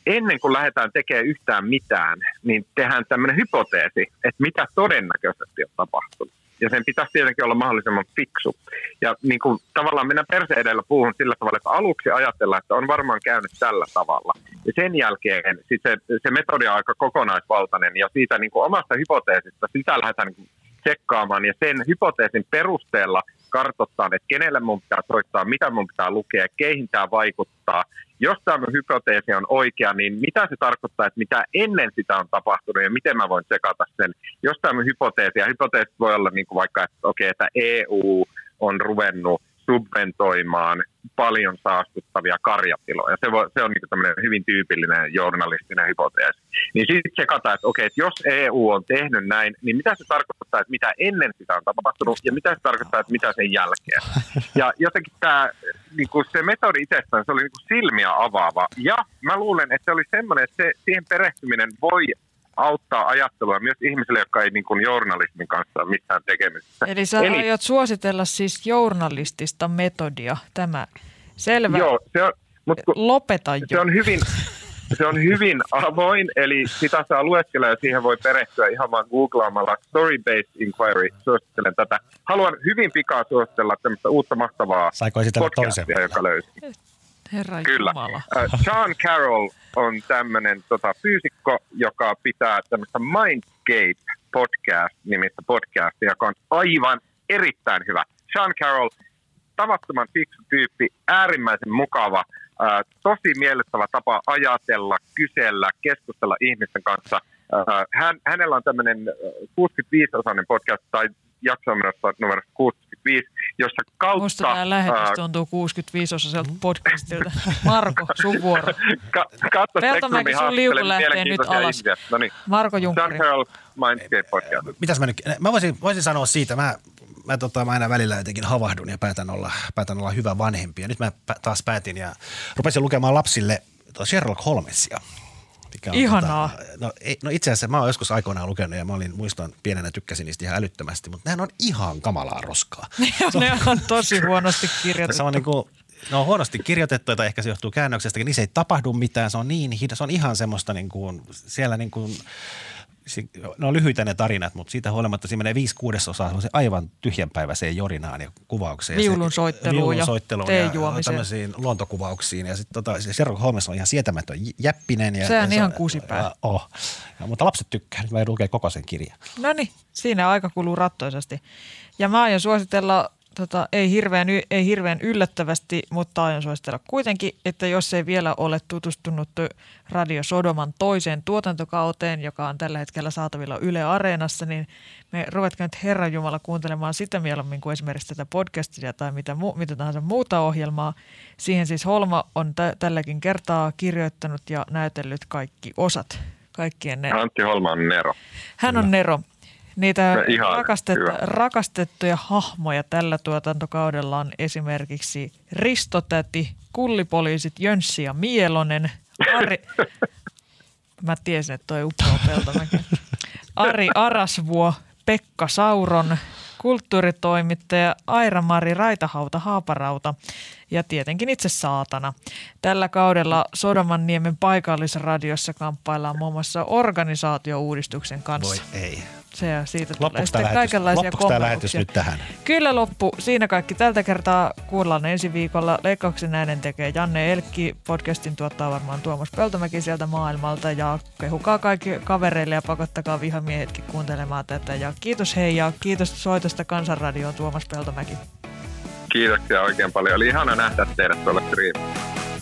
ennen kuin lähdetään tekemään yhtään mitään, niin tehdään tämmöinen hypoteesi, että mitä todennäköisesti on tapahtunut ja sen pitäisi tietenkin olla mahdollisimman fiksu. Ja niin kuin, tavallaan mennä perse edellä puuhun sillä tavalla, että aluksi ajatellaan, että on varmaan käynyt tällä tavalla. Ja sen jälkeen sit se, se metodi on aika kokonaisvaltainen ja siitä niin kuin omasta hypoteesista sitä lähdetään niin tsekkaamaan ja sen hypoteesin perusteella kartoittaa, että kenelle mun pitää soittaa, mitä mun pitää lukea, keihin tämä vaikuttaa. Jos tämä hypoteesi on oikea, niin mitä se tarkoittaa, että mitä ennen sitä on tapahtunut ja miten mä voin tsekata sen. Jos tämä hypoteesi, ja hypoteesi voi olla niin kuin vaikka, että, okay, että EU on ruvennut subventoimaan paljon saastuttavia karjatiloja. Se, voi, se on niin tämmöinen hyvin tyypillinen journalistinen hypoteesi. Niin sitten se katsoo, että okei, että jos EU on tehnyt näin, niin mitä se tarkoittaa, että mitä ennen sitä on tapahtunut ja mitä se tarkoittaa, että mitä sen jälkeen. Ja jotenkin tämä, niin kuin se metodi itsestään, se oli niin kuin silmiä avaava. Ja mä luulen, että se oli semmoinen, että se, siihen perehtyminen voi auttaa ajattelua myös ihmisille, jotka ei niin kuin journalismin kanssa ole mitään tekemistä. Eli sä Eli, aiot suositella siis journalistista metodia, tämä selvä? Joo, se on, Mut Lopeta jo. Se on hyvin, se on hyvin avoin, eli sitä saa lueskella ja siihen voi perehtyä ihan vaan googlaamalla Story-Based Inquiry. Suosittelen tätä. Haluan hyvin pikaa suositella tämmöistä uutta mahtavaa Saiko podcastia, joka löysi. Herra Kyllä. Jumala. Sean Carroll on tämmöinen tota, fyysikko, joka pitää tämmöistä Mindscape podcast-nimistä podcastia, joka on aivan erittäin hyvä. Sean Carroll, tavattoman fiksu tyyppi, äärimmäisen mukava, ää, tosi miellyttävä tapa ajatella, kysellä, keskustella ihmisten kanssa. Ää, hän, hänellä on tämmöinen 65-osainen podcast, tai jakso numero 65, jossa kautta... Musta tämä lähetys tuntuu 65 osaiselta podcastilta. Marko, sun vuoro. Ka- katso Peltomäki, sun liuku lähtee nyt alas. No niin. Marko Junkkari. Mindscape podcast. Mitäs mä nyt... Mä voisin, voisin sanoa siitä, mä mä, tota, mä aina välillä jotenkin havahdun ja päätän olla, päätän olla hyvä vanhempi. Ja nyt mä taas päätin ja rupesin lukemaan lapsille Sherlock Holmesia. Mikä on, Ihanaa. Tota, no, ei, no itse asiassa mä oon joskus aikoinaan lukenut ja mä olin, muistan pienenä tykkäsin niistä ihan älyttömästi, mutta nehän on ihan kamalaa roskaa. ne on tosi huonosti kirjoitettu. Se on niin kuin, ne on huonosti kirjoitettu, tai ehkä se johtuu käännöksestä, niissä ei tapahdu mitään, se on niin se on ihan semmoista niin kuin, siellä niin kuin, ne on lyhyitä ne tarinat, mutta siitä huolimatta siinä menee viisi kuudesosaa se aivan tyhjänpäiväiseen jorinaan ja kuvaukseen. Viulun soitteluun ja, ja tämmöisiin luontokuvauksiin. Ja sitten tota, se Sherlock Holmes on ihan sietämätön jäppinen. Ja, se on ihan kusipää. Oh. Ja, mutta lapset tykkää, nyt mä lukea koko sen kirjan. No niin, siinä aika kuluu rattoisesti. Ja mä aion suositella tota, ei, hirveän, ei hirveän yllättävästi, mutta aion suositella kuitenkin, että jos ei vielä ole tutustunut Radio Sodoman toiseen tuotantokauteen, joka on tällä hetkellä saatavilla Yle Areenassa, niin me ruvetkaa nyt Herran Jumala kuuntelemaan sitä mieluummin kuin esimerkiksi tätä podcastia tai mitä, mu- mitä tahansa muuta ohjelmaa. Siihen siis Holma on t- tälläkin kertaa kirjoittanut ja näytellyt kaikki osat. Kaikkien ne. Antti Holma on Nero. Hän on Nero. Niitä no rakastet, rakastettuja hahmoja tällä tuotantokaudella on esimerkiksi Ristotäti, kullipoliisit Jönssi ja Mielonen, Ari... Mä tiesin, että toi uppoa Peltomäki. Ari Arasvuo, Pekka Sauron, kulttuuritoimittaja Aira-Mari Raitahauta Haaparauta ja tietenkin itse saatana. Tällä kaudella Sodomanniemen paikallisradiossa kamppaillaan muun muassa organisaatiouudistuksen kanssa. Voi ei. Se ja siitä Loppuks tulee sitten lähetys, kaikenlaisia tämä lähetys nyt tähän? Kyllä loppu. Siinä kaikki tältä kertaa. Kuullaan ensi viikolla. Leikkauksen äänen tekee Janne Elkki. Podcastin tuottaa varmaan Tuomas Peltomäki sieltä maailmalta. Ja kehukaa kaikki kavereille ja pakottakaa vihamiehetkin kuuntelemaan tätä. Ja kiitos hei ja kiitos soitosta Kansanradioon Tuomas Peltomäki. Kiitoksia oikein paljon. Oli ihana nähdä teidät tuolla striimissä.